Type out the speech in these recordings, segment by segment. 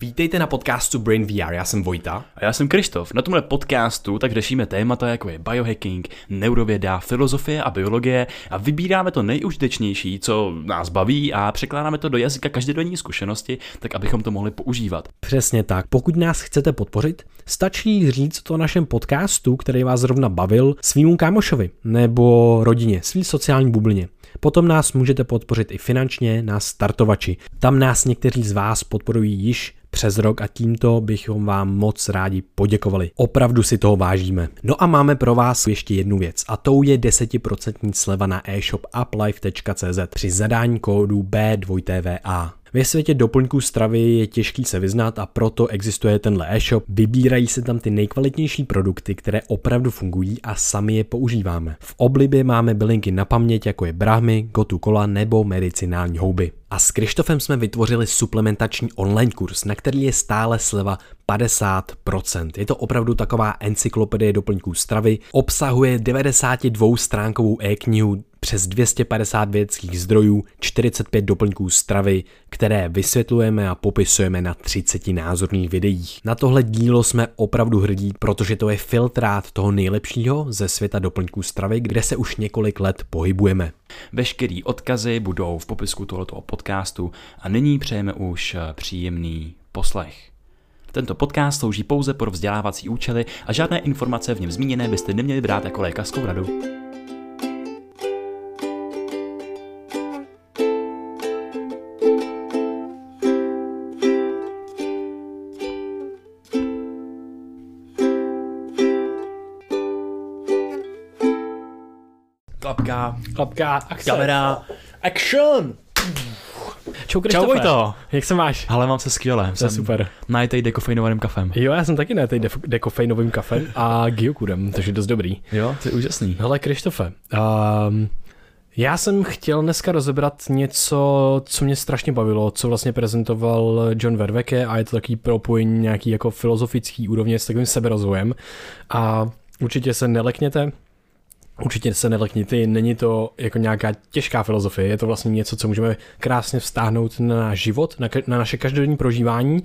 Vítejte na podcastu Brain VR, já jsem Vojta. A já jsem Krištof. Na tomhle podcastu tak řešíme témata jako je biohacking, neurověda, filozofie a biologie a vybíráme to nejužitečnější, co nás baví a překládáme to do jazyka každodenní zkušenosti, tak abychom to mohli používat. Přesně tak. Pokud nás chcete podpořit, stačí říct to našem podcastu, který vás zrovna bavil, svýmu kámošovi nebo rodině, svý sociální bublině. Potom nás můžete podpořit i finančně na startovači. Tam nás někteří z vás podporují již přes rok a tímto bychom vám moc rádi poděkovali. Opravdu si toho vážíme. No a máme pro vás ještě jednu věc a tou je 10% sleva na e-shop uplife.cz při zadání kódu B2TVA. Ve světě doplňků stravy je těžký se vyznat a proto existuje tenhle e-shop. Vybírají se tam ty nejkvalitnější produkty, které opravdu fungují a sami je používáme. V oblibě máme bylinky na paměť, jako je brahmy, gotu kola nebo medicinální houby. A s Krištofem jsme vytvořili suplementační online kurz, na který je stále sleva 50%. Je to opravdu taková encyklopedie doplňků stravy, obsahuje 92 stránkovou e-knihu, přes 250 vědeckých zdrojů, 45 doplňků stravy, které vysvětlujeme a popisujeme na 30 názorných videích. Na tohle dílo jsme opravdu hrdí, protože to je filtrát toho nejlepšího ze světa doplňků stravy, kde se už několik let pohybujeme. Veškerý odkazy budou v popisku tohoto podcastu a nyní přejeme už příjemný poslech. Tento podcast slouží pouze pro vzdělávací účely a žádné informace v něm zmíněné byste neměli brát jako lékařskou radu. Klapka, Klapka, akce. kamera, action! Čau, Čau Vojto. Jak se máš? Ale mám se skvěle. To je super. Najtej dekofeinovaným kafem. Jo, já jsem taky na té def- dekofeinovým kafem a giokurem, takže dost dobrý. Jo, to je úžasný. Hele, Krištofe, um, já jsem chtěl dneska rozebrat něco, co mě strašně bavilo, co vlastně prezentoval John Verveke a je to takový propojení nějaký jako filozofický úrovně s takovým seberozvojem a určitě se nelekněte, Určitě se nelekněte, není to jako nějaká těžká filozofie, je to vlastně něco, co můžeme krásně vztáhnout na náš život, na, na naše každodenní prožívání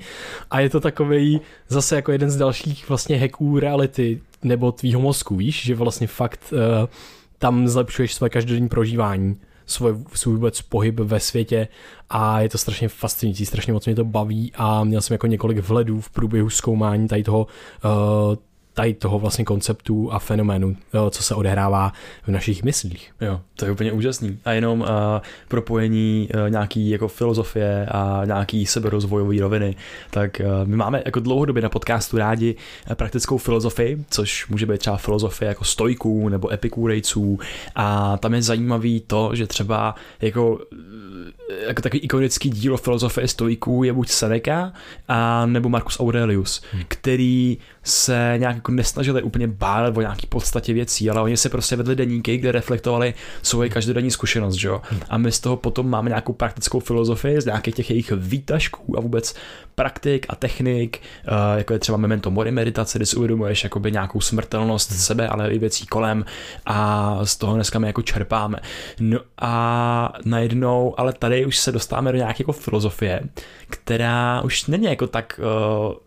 a je to takový zase jako jeden z dalších vlastně hacků reality nebo tvýho mozku, víš, že vlastně fakt uh, tam zlepšuješ své každodenní prožívání, svůj, svůj vůbec pohyb ve světě a je to strašně fascinující, strašně moc mě to baví a měl jsem jako několik vhledů v průběhu zkoumání tady toho uh, tady toho vlastně konceptu a fenoménu, co se odehrává v našich myslích. Jo, to je úplně úžasný. A jenom uh, propojení uh, nějaký jako filozofie a nějaký seberozvojový roviny, tak uh, my máme jako dlouhodobě na podcastu rádi praktickou filozofii, což může být třeba filozofie jako stojků nebo epikurejců a tam je zajímavý to, že třeba jako jako takový ikonický dílo filozofie stojků je buď Seneca a nebo Marcus Aurelius, hmm. který se nějak jako nesnažili úplně bát o nějaký podstatě věcí, ale oni se prostě vedli deníky, kde reflektovali svoji každodenní zkušenost, že jo? A my z toho potom máme nějakou praktickou filozofii z nějakých těch jejich výtažků a vůbec praktik a technik, uh, jako je třeba memento mori meditace, kdy si uvědomuješ jakoby nějakou smrtelnost hmm. sebe, ale i věcí kolem a z toho dneska my jako čerpáme. No a najednou, ale tady už se dostáváme do nějaké jako filozofie, která už není jako tak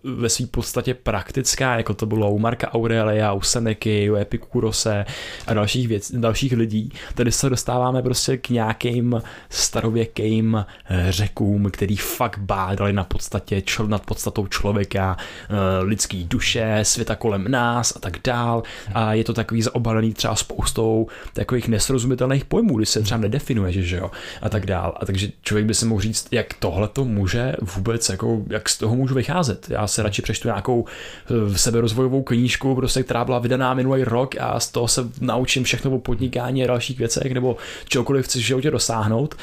uh, ve své podstatě praktická, jako to bylo u Marka Aurelia, u Seneky, u Epikurose a dalších, věc, dalších lidí. Tady se dostáváme prostě k nějakým starověkým řekům, který fakt bádali na podstatě, čl, nad podstatou člověka, uh, lidský duše, světa kolem nás a tak dál. A je to takový zaobalený třeba spoustou takových nesrozumitelných pojmů, kdy se třeba nedefinuje, že jo, a tak dál. A takže člověk by si mohl říct, jak tohle to může vůbec, jako, jak z toho můžu vycházet. Já se radši přečtu nějakou eh, seberozvojovou knížku, prostě, která byla vydaná minulý rok a z toho se naučím všechno o podnikání a dalších věcech, nebo čokoliv chci v životě dosáhnout.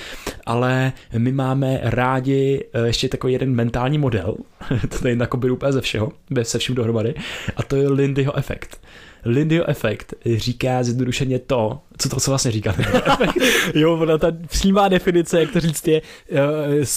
Ale my máme rádi eh, ještě takový jeden mentální model, to je jako úplně ze všeho, se vším dohromady, a to je Lindyho efekt. Lindyho efekt říká zjednodušeně to, co to co vlastně říká jo, ona ta přímá definice, jak to říct, je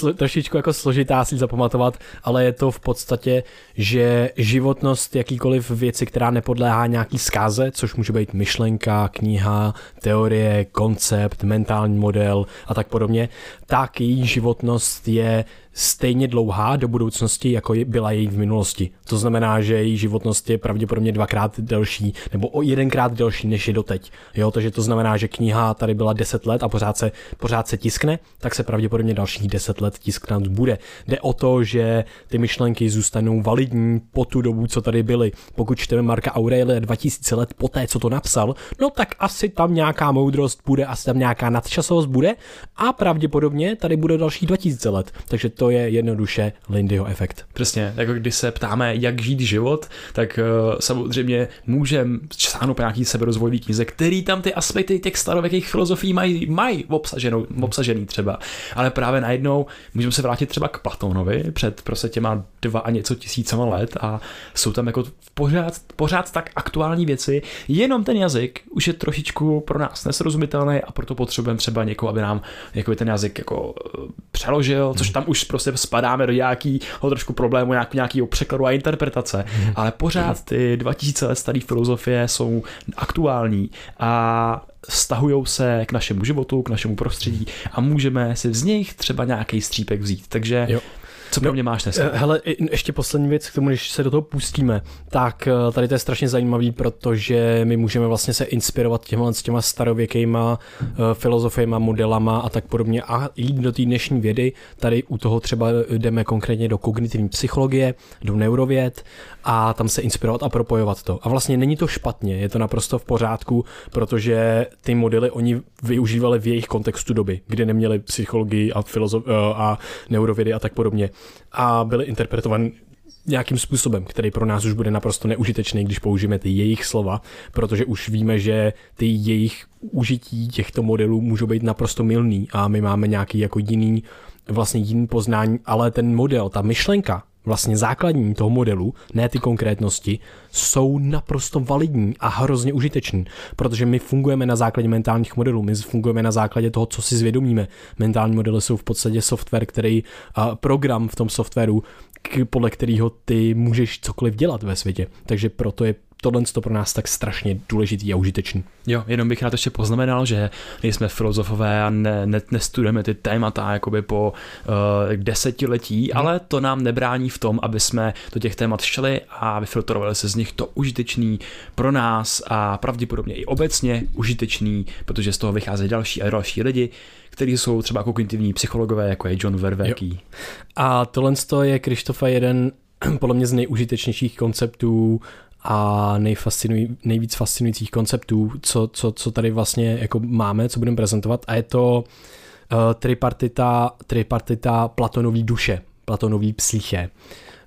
uh, trošičku jako složitá si zapamatovat, ale je to v podstatě, že životnost jakýkoliv věci, která nepodléhá nějaký zkáze, což může být myšlenka, kniha, teorie, koncept, mentální model a tak podobně, tak její životnost je stejně dlouhá do budoucnosti, jako byla její v minulosti. To znamená, že její životnost je pravděpodobně dvakrát delší, nebo o jedenkrát delší, než je doteď. Jo, takže to znamená, že kniha tady byla 10 let a pořád se, pořád se tiskne, tak se pravděpodobně dalších 10 let tisknout bude. Jde o to, že ty myšlenky zůstanou validní po tu dobu, co tady byly. Pokud čteme Marka Aurelia 2000 let poté, co to napsal, no tak asi tam nějaká moudrost bude, asi tam nějaká nadčasovost bude a pravděpodobně tady bude další 2000 let. Takže to je jednoduše Lindyho efekt. Přesně, jako když se ptáme, jak žít život, tak uh, samozřejmě můžeme sáhnout po nějaký seberozvojový knize, který tam ty aspekty těch starověkých filozofií mají, mají obsažený třeba. Ale právě najednou můžeme se vrátit třeba k Platónovi před prostě těma dva a něco tisícama let a jsou tam jako pořád, pořád tak aktuální věci, jenom ten jazyk už je trošičku pro nás nesrozumitelný a proto potřebujeme třeba někoho, aby nám jako ten jazyk jako eh, přeložil, což tam už prostě spadáme do nějakého trošku problému, nějak, nějakého překladu a interpretace, ale pořád ty 2000 let staré filozofie jsou aktuální a stahují se k našemu životu, k našemu prostředí a můžeme si z nich třeba nějaký střípek vzít. Takže jo. Co pro no, mě máš dneska? Eh, hele, ještě poslední věc k tomu, když se do toho pustíme, tak eh, tady to je strašně zajímavý, protože my můžeme vlastně se inspirovat těma, s těma starověkýma uh, filozofiema, modelama a tak podobně a jít do té dnešní vědy. Tady u toho třeba jdeme konkrétně do kognitivní psychologie, do neurověd a tam se inspirovat a propojovat to. A vlastně není to špatně, je to naprosto v pořádku, protože ty modely oni využívali v jejich kontextu doby, kdy neměli psychologii a, filozof- a neurovědy a tak podobně a byly interpretovány nějakým způsobem, který pro nás už bude naprosto neužitečný, když použijeme ty jejich slova, protože už víme, že ty jejich užití těchto modelů můžou být naprosto milný a my máme nějaký jako jiný vlastně jiný poznání, ale ten model, ta myšlenka, vlastně základní toho modelu, ne ty konkrétnosti, jsou naprosto validní a hrozně užitečný, protože my fungujeme na základě mentálních modelů, my fungujeme na základě toho, co si zvědomíme. Mentální modely jsou v podstatě software, který, program v tom softwaru, podle kterého ty můžeš cokoliv dělat ve světě. Takže proto je tohle to pro nás tak strašně důležitý a užitečný. Jo, jenom bych rád ještě poznamenal, že nejsme filozofové a ne, ne, nestudujeme ty témata jakoby po uh, desetiletí, hmm. ale to nám nebrání v tom, aby jsme do těch témat šli a vyfiltrovali se z nich to užitečný pro nás a pravděpodobně i obecně užitečný, protože z toho vycházejí další a další lidi, kteří jsou třeba kognitivní psychologové, jako je John Verweký. A tohle je Krištofa jeden podle mě z nejužitečnějších konceptů a nejfascinuj, nejvíc fascinujících konceptů, co, co, co tady vlastně jako máme, co budeme prezentovat a je to uh, tripartita, tripartita Platonový duše, Platonový psyché.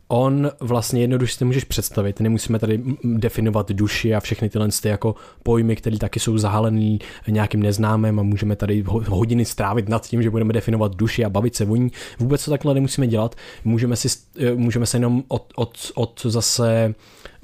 On vlastně jednoduše si můžeš představit, nemusíme tady definovat duši a všechny tyhle ty jako pojmy, které taky jsou zahalený nějakým neznámým a můžeme tady hodiny strávit nad tím, že budeme definovat duši a bavit se o ní. Vůbec to takhle nemusíme dělat, můžeme, si, eh, můžeme se jenom od, od, od zase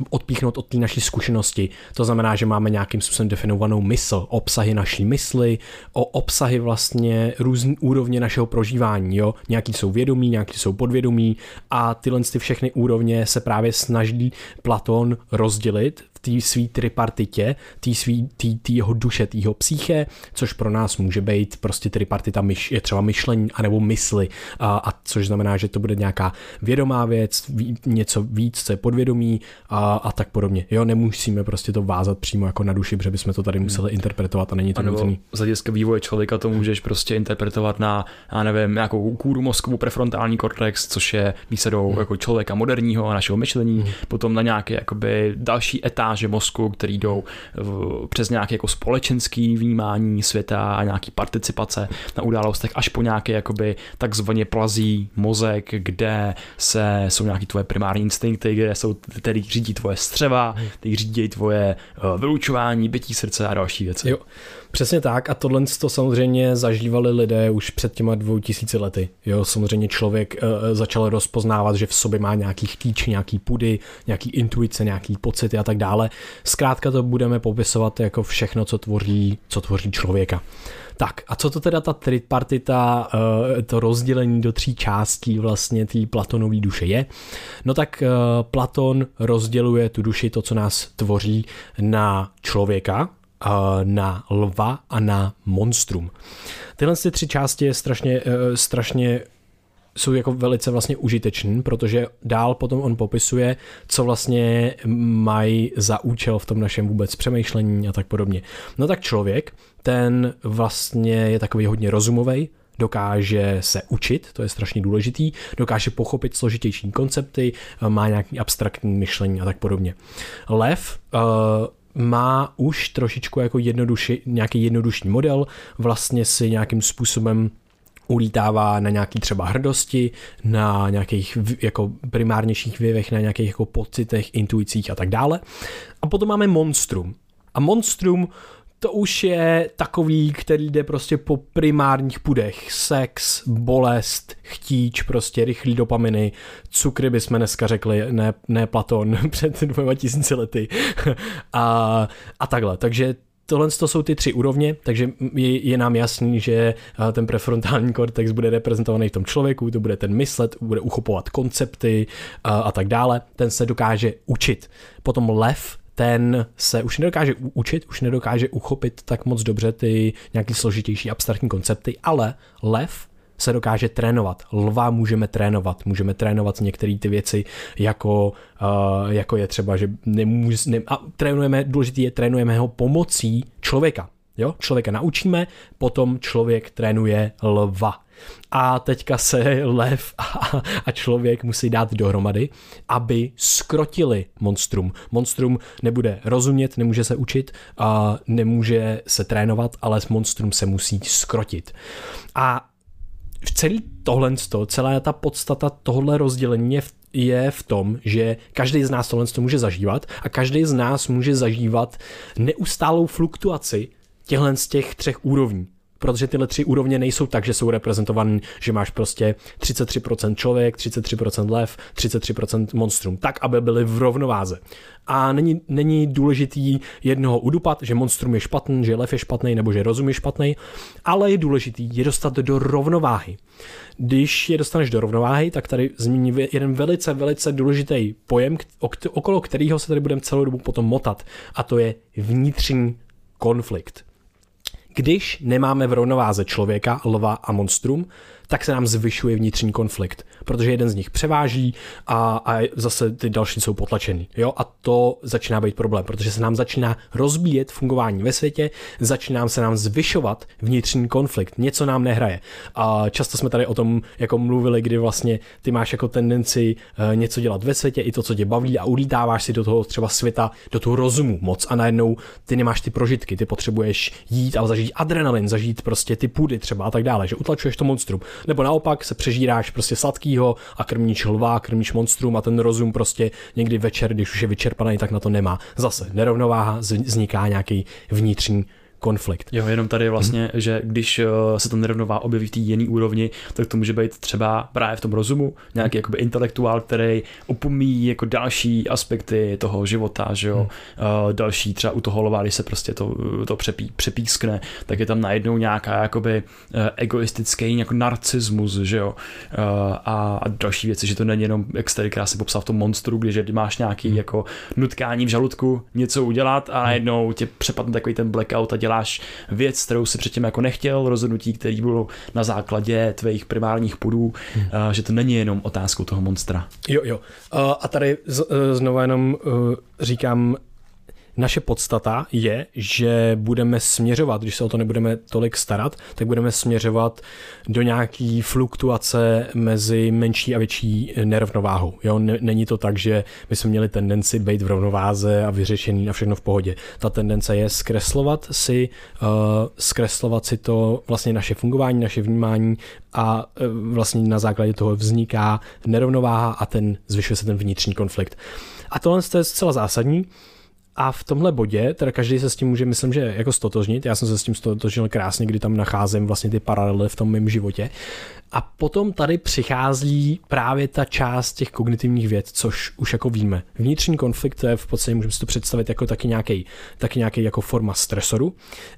odpíchnout od té naší zkušenosti. To znamená, že máme nějakým způsobem definovanou mysl, obsahy naší mysli, o obsahy vlastně různé úrovně našeho prožívání. Jo? Nějaký jsou vědomí, nějaký jsou podvědomí a tyhle ty všechny úrovně se právě snaží Platon rozdělit té své tripartitě, té svý, tý, tý jeho duše, té jeho psyché, což pro nás může být prostě tripartita myš, je třeba myšlení anebo mysli, a, a což znamená, že to bude nějaká vědomá věc, ví, něco víc, co je podvědomí a, a tak podobně. Jo, nemusíme prostě to vázat přímo jako na duši, protože bychom to tady hmm. museli hmm. interpretovat a není to nutné. Z hlediska vývoje člověka to můžeš prostě interpretovat na, já nevím, nějakou kůru mozkovou prefrontální kortex, což je výsadou hmm. jako člověka moderního a našeho myšlení, hmm. potom na nějaké jakoby další etap pasáže mozku, který jdou přes nějaké jako společenský vnímání světa a nějaký participace na událostech až po nějaké jakoby takzvaně plazí mozek, kde se jsou nějaký tvoje primární instinkty, kde jsou, který řídí tvoje střeva, který řídí tvoje eh, vylučování, bytí srdce a další věci. Jo. Přesně tak a tohle to samozřejmě zažívali lidé už před těma dvou tisíci lety. Jo, samozřejmě člověk uh, začal rozpoznávat, že v sobě má nějaký chtíč, nějaký pudy, nějaký intuice, nějaký pocity a tak dále. Zkrátka to budeme popisovat jako všechno, co tvoří, co tvoří člověka. Tak a co to teda ta tripartita, uh, to rozdělení do tří částí vlastně té Platonové duše je? No tak Platon rozděluje tu duši, to, co nás tvoří, na člověka, na lva a na monstrum. Tyhle ty tři části je strašně, eh, strašně jsou jako velice vlastně užitečný, protože dál potom on popisuje, co vlastně mají za účel v tom našem vůbec přemýšlení a tak podobně. No tak člověk, ten vlastně je takový hodně rozumový, dokáže se učit, to je strašně důležitý, dokáže pochopit složitější koncepty, má nějaký abstraktní myšlení a tak podobně. Lev uh, má už trošičku jako jednoduši, nějaký jednodušší model, vlastně si nějakým způsobem ulítává na nějaký třeba hrdosti, na nějakých jako primárnějších věvech, na nějakých jako pocitech, intuicích a tak dále. A potom máme monstrum. A monstrum to už je takový, který jde prostě po primárních pudech. Sex, bolest, chtíč, prostě rychlý dopaminy, cukry bychom dneska řekli, ne, ne Platon před dvěma tisíci lety a, a takhle. Takže tohle to jsou ty tři úrovně, takže je, je nám jasný, že ten prefrontální kortex bude reprezentovaný v tom člověku, to bude ten myslet, bude uchopovat koncepty a, a tak dále, ten se dokáže učit. Potom lev, ten se už nedokáže učit, už nedokáže uchopit tak moc dobře ty nějaký složitější abstraktní koncepty, ale lev se dokáže trénovat. Lva můžeme trénovat, můžeme trénovat některé ty věci, jako, uh, jako je třeba, že nemůž, ne, a trénujeme, důležitý je, trénujeme ho pomocí člověka. Jo? Člověka naučíme, potom člověk trénuje lva. A teďka se lev a, a člověk musí dát dohromady, aby skrotili monstrum. Monstrum nebude rozumět, nemůže se učit, a nemůže se trénovat, ale s monstrum se musí skrotit. A v celý tohle, celá ta podstata tohle rozdělení je v, je v tom, že každý z nás tohle může zažívat a každý z nás může zažívat neustálou fluktuaci těchhle z těch třech úrovní protože tyhle tři úrovně nejsou tak, že jsou reprezentované, že máš prostě 33% člověk, 33% lev, 33% monstrum, tak, aby byly v rovnováze. A není, není důležitý jednoho udupat, že monstrum je špatný, že lev je špatný nebo že rozum je špatný, ale je důležitý je dostat do rovnováhy. Když je dostaneš do rovnováhy, tak tady zmíní jeden velice, velice důležitý pojem, okolo kterého se tady budeme celou dobu potom motat, a to je vnitřní konflikt. Když nemáme v rovnováze člověka, lva a monstrum, tak se nám zvyšuje vnitřní konflikt, protože jeden z nich převáží a, a zase ty další jsou potlačený. Jo? A to začíná být problém, protože se nám začíná rozbíjet fungování ve světě, začíná se nám zvyšovat vnitřní konflikt, něco nám nehraje. A často jsme tady o tom jako mluvili, kdy vlastně ty máš jako tendenci uh, něco dělat ve světě, i to, co tě baví a ulítáváš si do toho třeba světa, do toho rozumu moc a najednou ty nemáš ty prožitky, ty potřebuješ jít a zažít adrenalin, zažít prostě ty půdy třeba a tak dále, že utlačuješ to monstrum. Nebo naopak se přežíráš prostě sladkýho a krmíš lva, krmíš monstrum a ten rozum prostě někdy večer, když už je vyčerpaný, tak na to nemá. Zase nerovnováha, vzniká nějaký vnitřní konflikt. Jo, jenom tady vlastně, hmm. že když eh, se to nerovnová objeví v té jiné úrovni, tak to může být třeba právě v tom rozumu, nějaký jakoby intelektuál, který opomíjí jako další aspekty toho života, že jo, hmm. další třeba u toho lova, když se prostě to, to přepí, přepískne, tak je tam najednou nějaká jakoby eh, egoistický jako narcismus, že jo, a, a další věci, že to není jenom, jak jste krásně popsal v tom monstru, když máš nějaký hmm. jako nutkání v žaludku něco udělat a najednou tě přepadne takový ten blackout a dělá děláš věc, kterou si předtím jako nechtěl, rozhodnutí, které bylo na základě tvých primárních pudů, hmm. že to není jenom otázkou toho monstra. Jo, jo. A tady e, znovu jenom e, říkám, naše podstata je, že budeme směřovat, když se o to nebudeme tolik starat, tak budeme směřovat do nějaký fluktuace mezi menší a větší nerovnováhou. Jo? Není to tak, že my jsme měli tendenci být v rovnováze a vyřešený a všechno v pohodě. Ta tendence je zkreslovat si, uh, zkreslovat si to vlastně naše fungování, naše vnímání a uh, vlastně na základě toho vzniká nerovnováha a ten zvyšuje se ten vnitřní konflikt. A tohle je zcela zásadní, a v tomhle bodě, teda každý se s tím může, myslím, že jako stotožnit, já jsem se s tím stotožnil krásně, kdy tam nacházím vlastně ty paralely v tom mém životě. A potom tady přichází právě ta část těch kognitivních věd, což už jako víme. Vnitřní konflikt je v podstatě, můžeme si to představit jako taky nějaký, taky nějaký jako forma stresoru.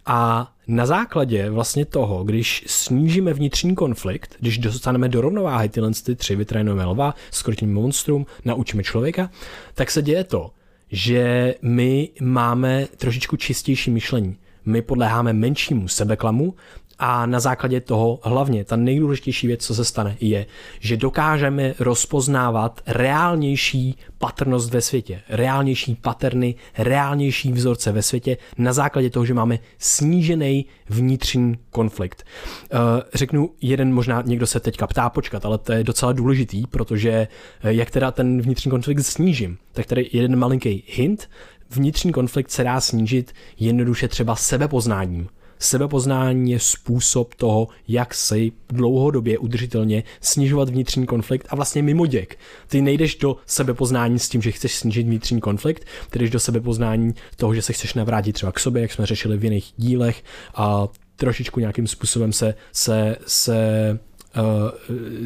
A na základě vlastně toho, když snížíme vnitřní konflikt, když dostaneme do rovnováhy tyhle ty tři, vytrénujeme lva, skrotíme monstrum, naučíme člověka, tak se děje to, že my máme trošičku čistější myšlení. My podléháme menšímu sebeklamu A na základě toho hlavně ta nejdůležitější věc, co se stane, je, že dokážeme rozpoznávat reálnější patrnost ve světě, reálnější paterny, reálnější vzorce ve světě na základě toho, že máme snížený vnitřní konflikt. Eh, řeknu jeden, možná někdo se teďka ptá, počkat, ale to je docela důležitý, protože eh, jak teda ten vnitřní konflikt snížím, tak tady jeden malinký hint, vnitřní konflikt se dá snížit jednoduše třeba sebepoznáním. Sebepoznání je způsob toho, jak si dlouhodobě udržitelně snižovat vnitřní konflikt a vlastně mimo děk. Ty nejdeš do sebepoznání s tím, že chceš snížit vnitřní konflikt, ty jdeš do sebepoznání toho, že se chceš navrátit třeba k sobě, jak jsme řešili v jiných dílech a trošičku nějakým způsobem se, se, se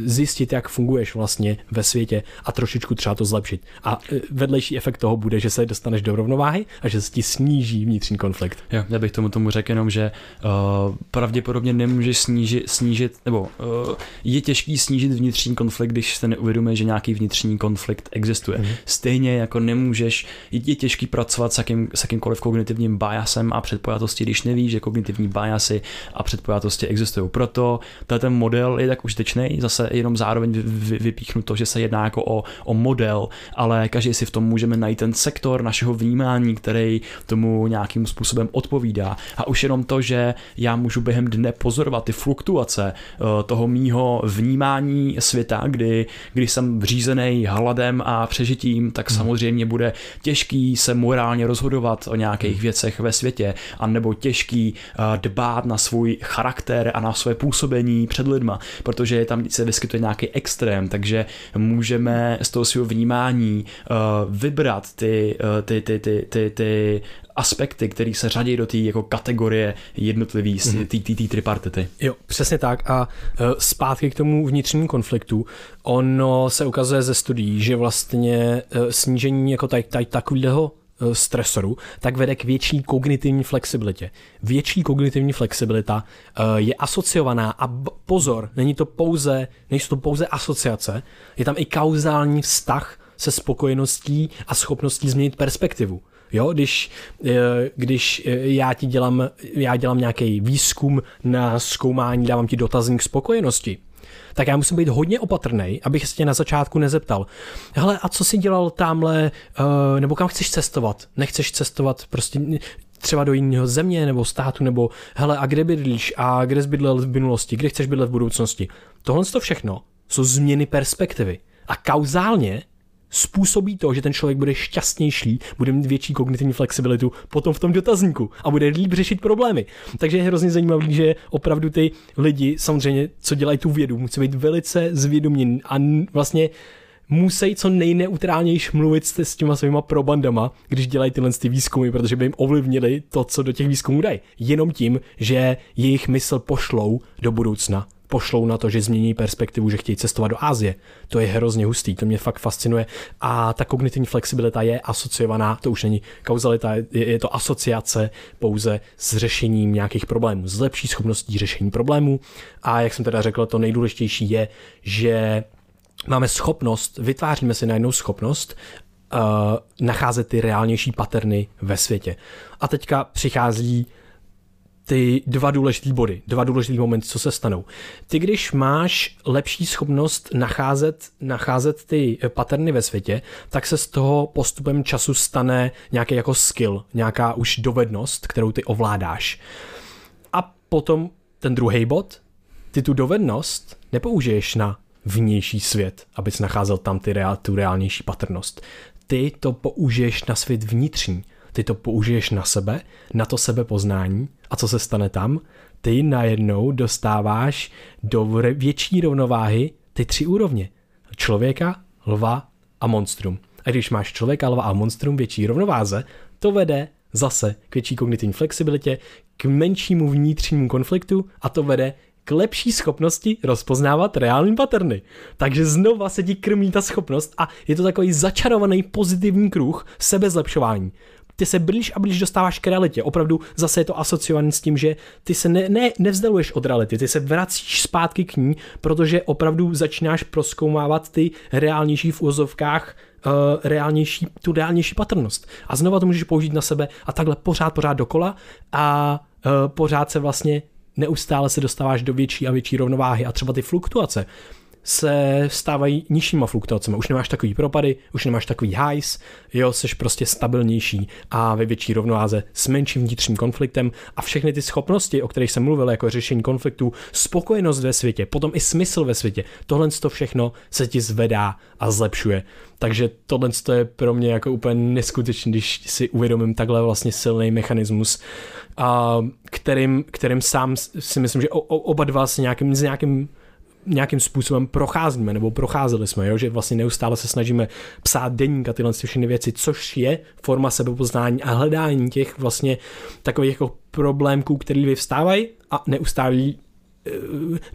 zjistit, jak funguješ vlastně ve světě a trošičku třeba to zlepšit. A eh, vedlejší efekt toho bude, že se dostaneš do rovnováhy a že se ti sníží vnitřní konflikt. Jo, já bych tomu tomu řekl jenom, že uh, pravděpodobně nemůžeš snížit, snížit nebo uh, je těžký snížit vnitřní konflikt, když se neuvědomuje, že nějaký vnitřní konflikt existuje. Mm. Stejně jako nemůžeš, je, je těžký pracovat s, jakým, s jakýmkoliv kognitivním biasem a předpojatosti, když nevíš, že kognitivní biasy a předpojatosti existují. Proto ten model je tak tak užitečný, zase jenom zároveň vypíchnu to, že se jedná jako o, o model, ale každý si v tom můžeme najít ten sektor našeho vnímání, který tomu nějakým způsobem odpovídá. A už jenom to, že já můžu během dne pozorovat ty fluktuace eh, toho mýho vnímání světa, kdy, kdy jsem vřízený hladem a přežitím, tak hmm. samozřejmě bude těžký se morálně rozhodovat o nějakých hmm. věcech ve světě, anebo těžký eh, dbát na svůj charakter a na své působení před lidma, protože tam se vyskytuje nějaký extrém, takže můžeme z toho svého vnímání uh, vybrat ty, uh, ty, ty, ty, ty, ty aspekty, které se řadí do té jako kategorie jednotlivý, mm-hmm. té tripartity. Jo, přesně tak. A uh, zpátky k tomu vnitřnímu konfliktu, ono se ukazuje ze studií, že vlastně snížení jako tady, tady takového Eh, stresoru, tak vede k větší kognitivní flexibilitě. Větší kognitivní flexibilita eh, je asociovaná a pozor, není to pouze, nejsou to pouze asociace, je tam i kauzální vztah se spokojeností a schopností změnit perspektivu. Jo, když, eh, když já ti dělám, já dělám nějaký výzkum na zkoumání, dávám ti dotazník spokojenosti, tak já musím být hodně opatrný, abych se tě na začátku nezeptal. Hele, a co jsi dělal tamhle, uh, nebo kam chceš cestovat? Nechceš cestovat prostě třeba do jiného země nebo státu, nebo hele, a kde bydlíš a kde jsi bydlel v minulosti, kde chceš bydlet v budoucnosti. Tohle to všechno jsou změny perspektivy. A kauzálně způsobí to, že ten člověk bude šťastnější, bude mít větší kognitivní flexibilitu potom v tom dotazníku a bude líp řešit problémy. Takže je hrozně zajímavé, že opravdu ty lidi, samozřejmě, co dělají tu vědu, musí být velice zvědomění a vlastně musí co nejneutrálnější mluvit s, s těma svýma probandama, když dělají tyhle ty výzkumy, protože by jim ovlivnili to, co do těch výzkumů dají. Jenom tím, že jejich mysl pošlou do budoucna pošlou na to, že změní perspektivu, že chtějí cestovat do Ázie. To je hrozně hustý, to mě fakt fascinuje. A ta kognitivní flexibilita je asociovaná, to už není kauzalita, je, je to asociace pouze s řešením nějakých problémů, s lepší schopností řešení problémů. A jak jsem teda řekl, to nejdůležitější je, že máme schopnost, vytváříme si najednou schopnost uh, nacházet ty reálnější paterny ve světě. A teďka přichází ty dva důležité body, dva důležité momenty, co se stanou. Ty, když máš lepší schopnost nacházet, nacházet ty paterny ve světě, tak se z toho postupem času stane nějaký jako skill, nějaká už dovednost, kterou ty ovládáš. A potom ten druhý bod, ty tu dovednost nepoužiješ na vnější svět, abys nacházel tam ty reál, tu reálnější patrnost. Ty to použiješ na svět vnitřní. Ty to použiješ na sebe, na to sebepoznání a co se stane tam? Ty najednou dostáváš do větší rovnováhy ty tři úrovně. Člověka, lva a monstrum. A když máš člověka, lva a monstrum větší rovnováze, to vede zase k větší kognitivní flexibilitě, k menšímu vnitřnímu konfliktu a to vede k lepší schopnosti rozpoznávat reální paterny. Takže znova se ti krmí ta schopnost a je to takový začarovaný pozitivní kruh sebezlepšování ty se blíž a blíž dostáváš k realitě. Opravdu zase je to asociované s tím, že ty se ne, ne, nevzdaluješ od reality, ty se vracíš zpátky k ní, protože opravdu začínáš proskoumávat ty reálnější v úzovkách uh, reálnější, tu reálnější patrnost. A znova to můžeš použít na sebe a takhle pořád, pořád dokola a uh, pořád se vlastně neustále se dostáváš do větší a větší rovnováhy a třeba ty fluktuace se stávají nižšíma fluktuacemi. Už nemáš takový propady, už nemáš takový highs, jo, jsi prostě stabilnější a ve větší rovnováze s menším vnitřním konfliktem a všechny ty schopnosti, o kterých jsem mluvil, jako řešení konfliktů, spokojenost ve světě, potom i smysl ve světě, tohle to všechno se ti zvedá a zlepšuje. Takže tohle je pro mě jako úplně neskutečný, když si uvědomím takhle vlastně silný mechanismus, kterým, kterým sám si myslím, že oba dva se nějakým, s nějakým nějakým způsobem procházíme nebo procházeli jsme, jo? že vlastně neustále se snažíme psát deník a tyhle všechny věci, což je forma sebepoznání a hledání těch vlastně takových jako problémků, které vyvstávají a neustále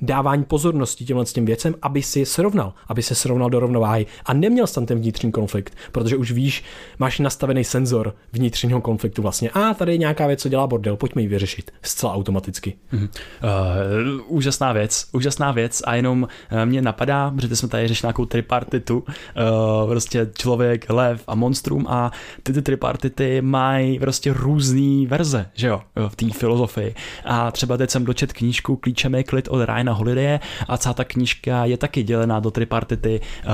dávání pozornosti těmhle těm věcem, aby si srovnal, aby se srovnal do rovnováhy a neměl tam ten vnitřní konflikt, protože už víš, máš nastavený senzor vnitřního konfliktu vlastně. A tady je nějaká věc, co dělá bordel, pojďme ji vyřešit zcela automaticky. Uh, úžasná věc, úžasná věc a jenom uh, mě napadá, protože jsme tady řešili nějakou tripartitu, uh, prostě člověk, lev a monstrum a ty, ty tripartity mají prostě různé verze, že jo, v té filozofii. A třeba teď jsem dočet knížku Klíčem klid od Ryana Holidaye a celá ta knížka je taky dělená do tripartity uh,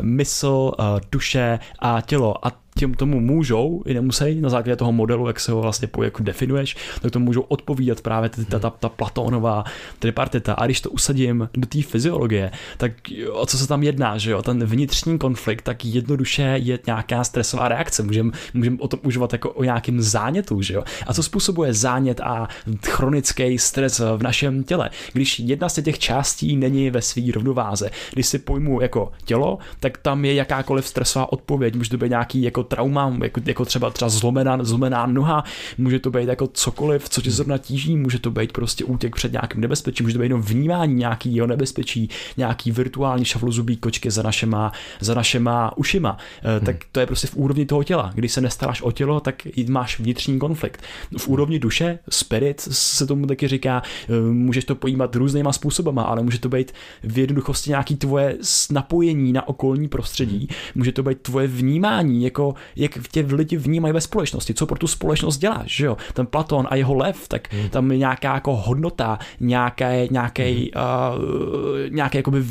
mysl, uh, duše a tělo. A těm tomu můžou, i nemusí, na základě toho modelu, jak se ho vlastně po, jako definuješ, tak to můžou odpovídat právě ta, ta, ta Platónová tripartita. A když to usadím do té fyziologie, tak o co se tam jedná, že jo? Ten vnitřní konflikt, tak jednoduše je nějaká stresová reakce. Můžeme můžem o tom užívat jako o nějakém zánětu, že jo? A co způsobuje zánět a chronický stres v našem těle? Když jedna z těch částí není ve své rovnováze, když si pojmu jako tělo, tak tam je jakákoliv stresová odpověď, může to být nějaký jako trauma, jako, jako třeba třeba zlomená, zlomená noha, může to být jako cokoliv, co tě zrovna tíží, může to být prostě útěk před nějakým nebezpečím, může to být jenom vnímání nějakého nebezpečí, nějaký virtuální šaflozubí kočky za našema, za našema ušima, hmm. tak to je prostě v úrovni toho těla. Když se nestaráš o tělo, tak máš vnitřní konflikt. V úrovni duše, spirit se tomu taky říká, eh, můžeš to pojímat různýma způsobama, ale může to být v jednoduchosti nějaký tvoje napojení na okolní prostředí, hmm. může to být tvoje vnímání, jako jak tě lidi vnímají ve společnosti, co pro tu společnost děláš, že jo? Ten Platon a jeho lev, tak hmm. tam je nějaká jako hodnota, nějaký, nějaký, hmm. uh, nějaký jakoby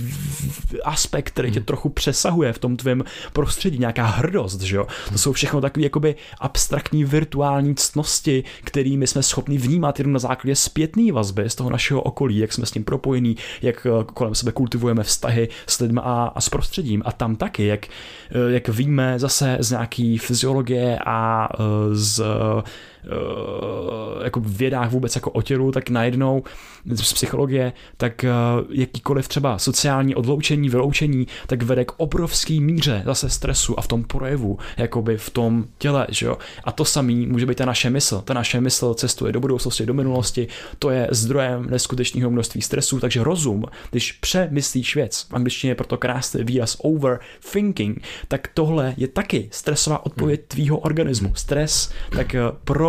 aspekt, který tě hmm. trochu přesahuje v tom tvém prostředí, nějaká hrdost, že jo? To jsou všechno takové jakoby abstraktní virtuální ctnosti, kterými jsme schopni vnímat jenom na základě zpětné vazby z toho našeho okolí, jak jsme s tím propojení, jak eh, kolem sebe kultivujeme vztahy s lidmi a, a s prostředím. A tam taky, jak, eh, jak víme zase z nějaký fyziologie a e, z jako v vědách vůbec jako o tělu, tak najednou z psychologie, tak eh, jakýkoliv třeba sociální odloučení, vyloučení, tak vede k obrovský míře zase stresu a v tom projevu, jakoby v tom těle, že jo. A to samý může být ta naše mysl. Ta naše mysl cestuje do budoucnosti, do minulosti, to je zdrojem neskutečného množství stresu, takže rozum, když přemyslíš věc, v angličtině je proto krásný výraz overthinking, tak tohle je taky stresová odpověď hmm. tvýho organismu. Stres, tak eh,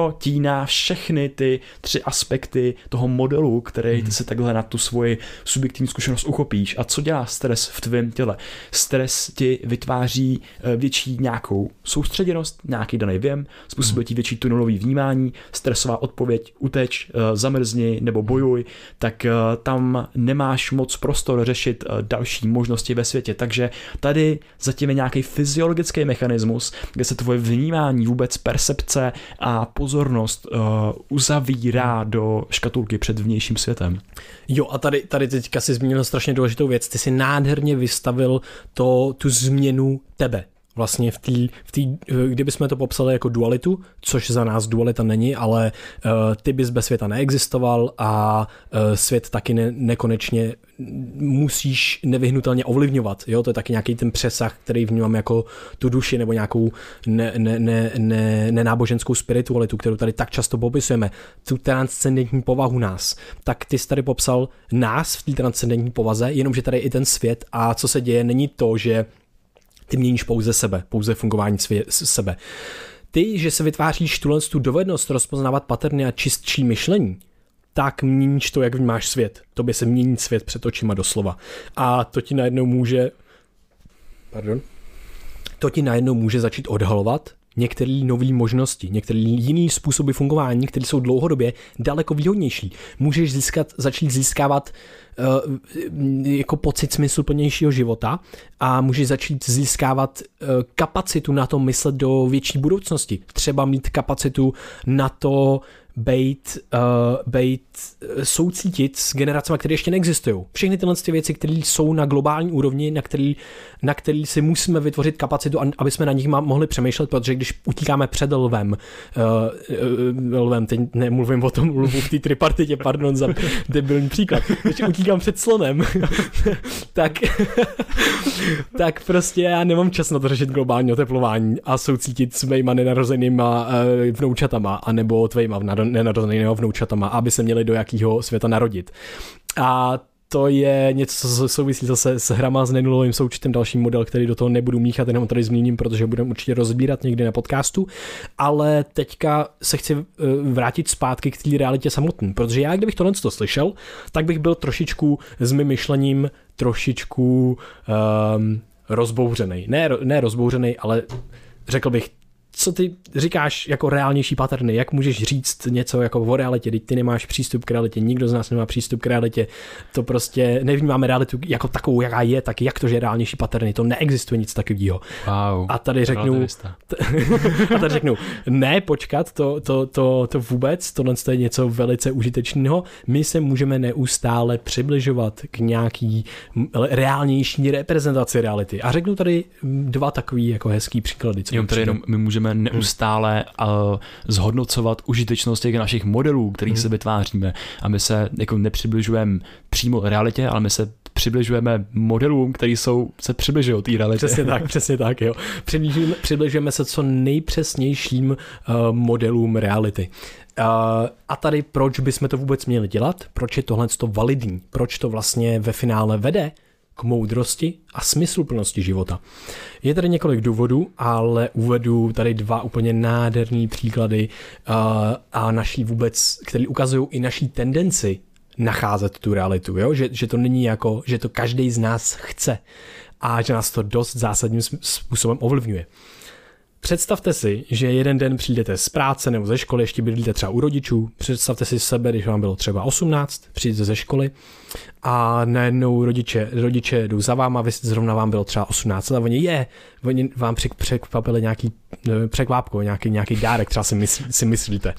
pro protíná všechny ty tři aspekty toho modelu, který ty se takhle na tu svoji subjektivní zkušenost uchopíš. A co dělá stres v tvém těle? Stres ti vytváří eh, větší nějakou soustředěnost, nějaký daný věm, způsobuje ti větší tunelový vnímání, stresová odpověď, uteč, eh, zamrzni nebo bojuj, tak eh, tam nemáš moc prostor řešit další možnosti ve světě. Takže tady zatím je nějaký fyziologický mechanismus, kde se tvoje vnímání, vůbec percepce a pozornost pozornost uh, uzavírá do škatulky před vnějším světem. Jo, a tady, tady teďka si zmínil strašně důležitou věc. Ty si nádherně vystavil to, tu změnu tebe vlastně v té, v tý, kdybychom to popsali jako dualitu, což za nás dualita není, ale uh, ty bys bez světa neexistoval a uh, svět taky ne, nekonečně musíš nevyhnutelně ovlivňovat. Jo? To je taky nějaký ten přesah, který vnímám jako tu duši nebo nějakou ne, ne, ne, ne, nenáboženskou spiritualitu, kterou tady tak často popisujeme, tu transcendentní povahu nás. Tak ty jsi tady popsal nás v té transcendentní povaze, jenomže tady i ten svět a co se děje, není to, že ty měníš pouze sebe, pouze fungování svě, sebe. Ty, že se vytváříš tuhle tu dovednost rozpoznávat paterny a čistší myšlení, tak měníš to, jak vnímáš svět. Tobě se mění svět před očima doslova. A to ti najednou může... Pardon? To ti najednou může začít odhalovat některé nové možnosti, některé jiné způsoby fungování, které jsou dlouhodobě daleko výhodnější. Můžeš získat, začít získávat uh, jako pocit smysluplnějšího života a můžeš začít získávat uh, kapacitu na to myslet do větší budoucnosti. Třeba mít kapacitu na to bejt, uh, bejt uh, soucítit s generacemi, které ještě neexistují. Všechny tyhle ty věci, které jsou na globální úrovni, na který, na který si musíme vytvořit kapacitu, aby jsme na nich mohli přemýšlet, protože když utíkáme před lvem, uh, lvem, teď nemluvím o tom lvu v té tripartitě, pardon za debilní příklad, když utíkám před slonem, tak, tak prostě já nemám čas na to řešit globální oteplování a soucítit s mýma nenarozenýma uh, vnoučatama, anebo tvejma nenarozenýma vnoučatama, aby se měli do jakého světa narodit. A to je něco, co souvisí zase s hrama s nenulovým součtem, další model, který do toho nebudu míchat, jenom tady zmíním, protože budeme určitě rozbírat někdy na podcastu, ale teďka se chci eh, vrátit zpátky k té realitě samotné, protože já, kdybych tohle to slyšel, tak bych byl trošičku s mým myšlením trošičku um, rozbouřený. Ne, ne rozbouřený, ale řekl bych co ty říkáš jako reálnější paterny, jak můžeš říct něco jako o realitě, teď ty nemáš přístup k realitě, nikdo z nás nemá přístup k realitě, to prostě nevnímáme realitu jako takovou, jaká je, tak jak to, že reálnější paterny, to neexistuje nic takového. Wow, a tady řeknu, a tady řeknu, ne, počkat, to, to, to, to vůbec, tohle je něco velice užitečného, my se můžeme neustále přibližovat k nějaký reálnější reprezentaci reality. A řeknu tady dva takový jako hezký příklady. Co jenom tady jenom my můžeme můžeme neustále uh, zhodnocovat užitečnost těch našich modelů, který hmm. se vytváříme a my se jako nepřibližujeme přímo realitě, ale my se přibližujeme modelům, který jsou, se přibližují té realitě. Přesně tak, přesně tak, jo. Přibližujeme, přibližujeme se co nejpřesnějším uh, modelům reality. Uh, a tady proč bychom to vůbec měli dělat? Proč je tohle to validní? Proč to vlastně ve finále vede k moudrosti a smysluplnosti života. Je tady několik důvodů, ale uvedu tady dva úplně nádherný příklady uh, a naší vůbec, které ukazují i naší tendenci nacházet tu realitu, jo? Že, že to není jako, že to každý z nás chce a že nás to dost zásadním způsobem ovlivňuje. Představte si, že jeden den přijdete z práce nebo ze školy, ještě bydlíte třeba u rodičů, představte si sebe, když vám bylo třeba 18, přijdete ze školy a najednou rodiče, rodiče jdou za váma, vy zrovna vám bylo třeba 18 a oni je, oni vám překvapili nějaký překvápko, nějaký, nějaký dárek, třeba si, myslí, si myslíte.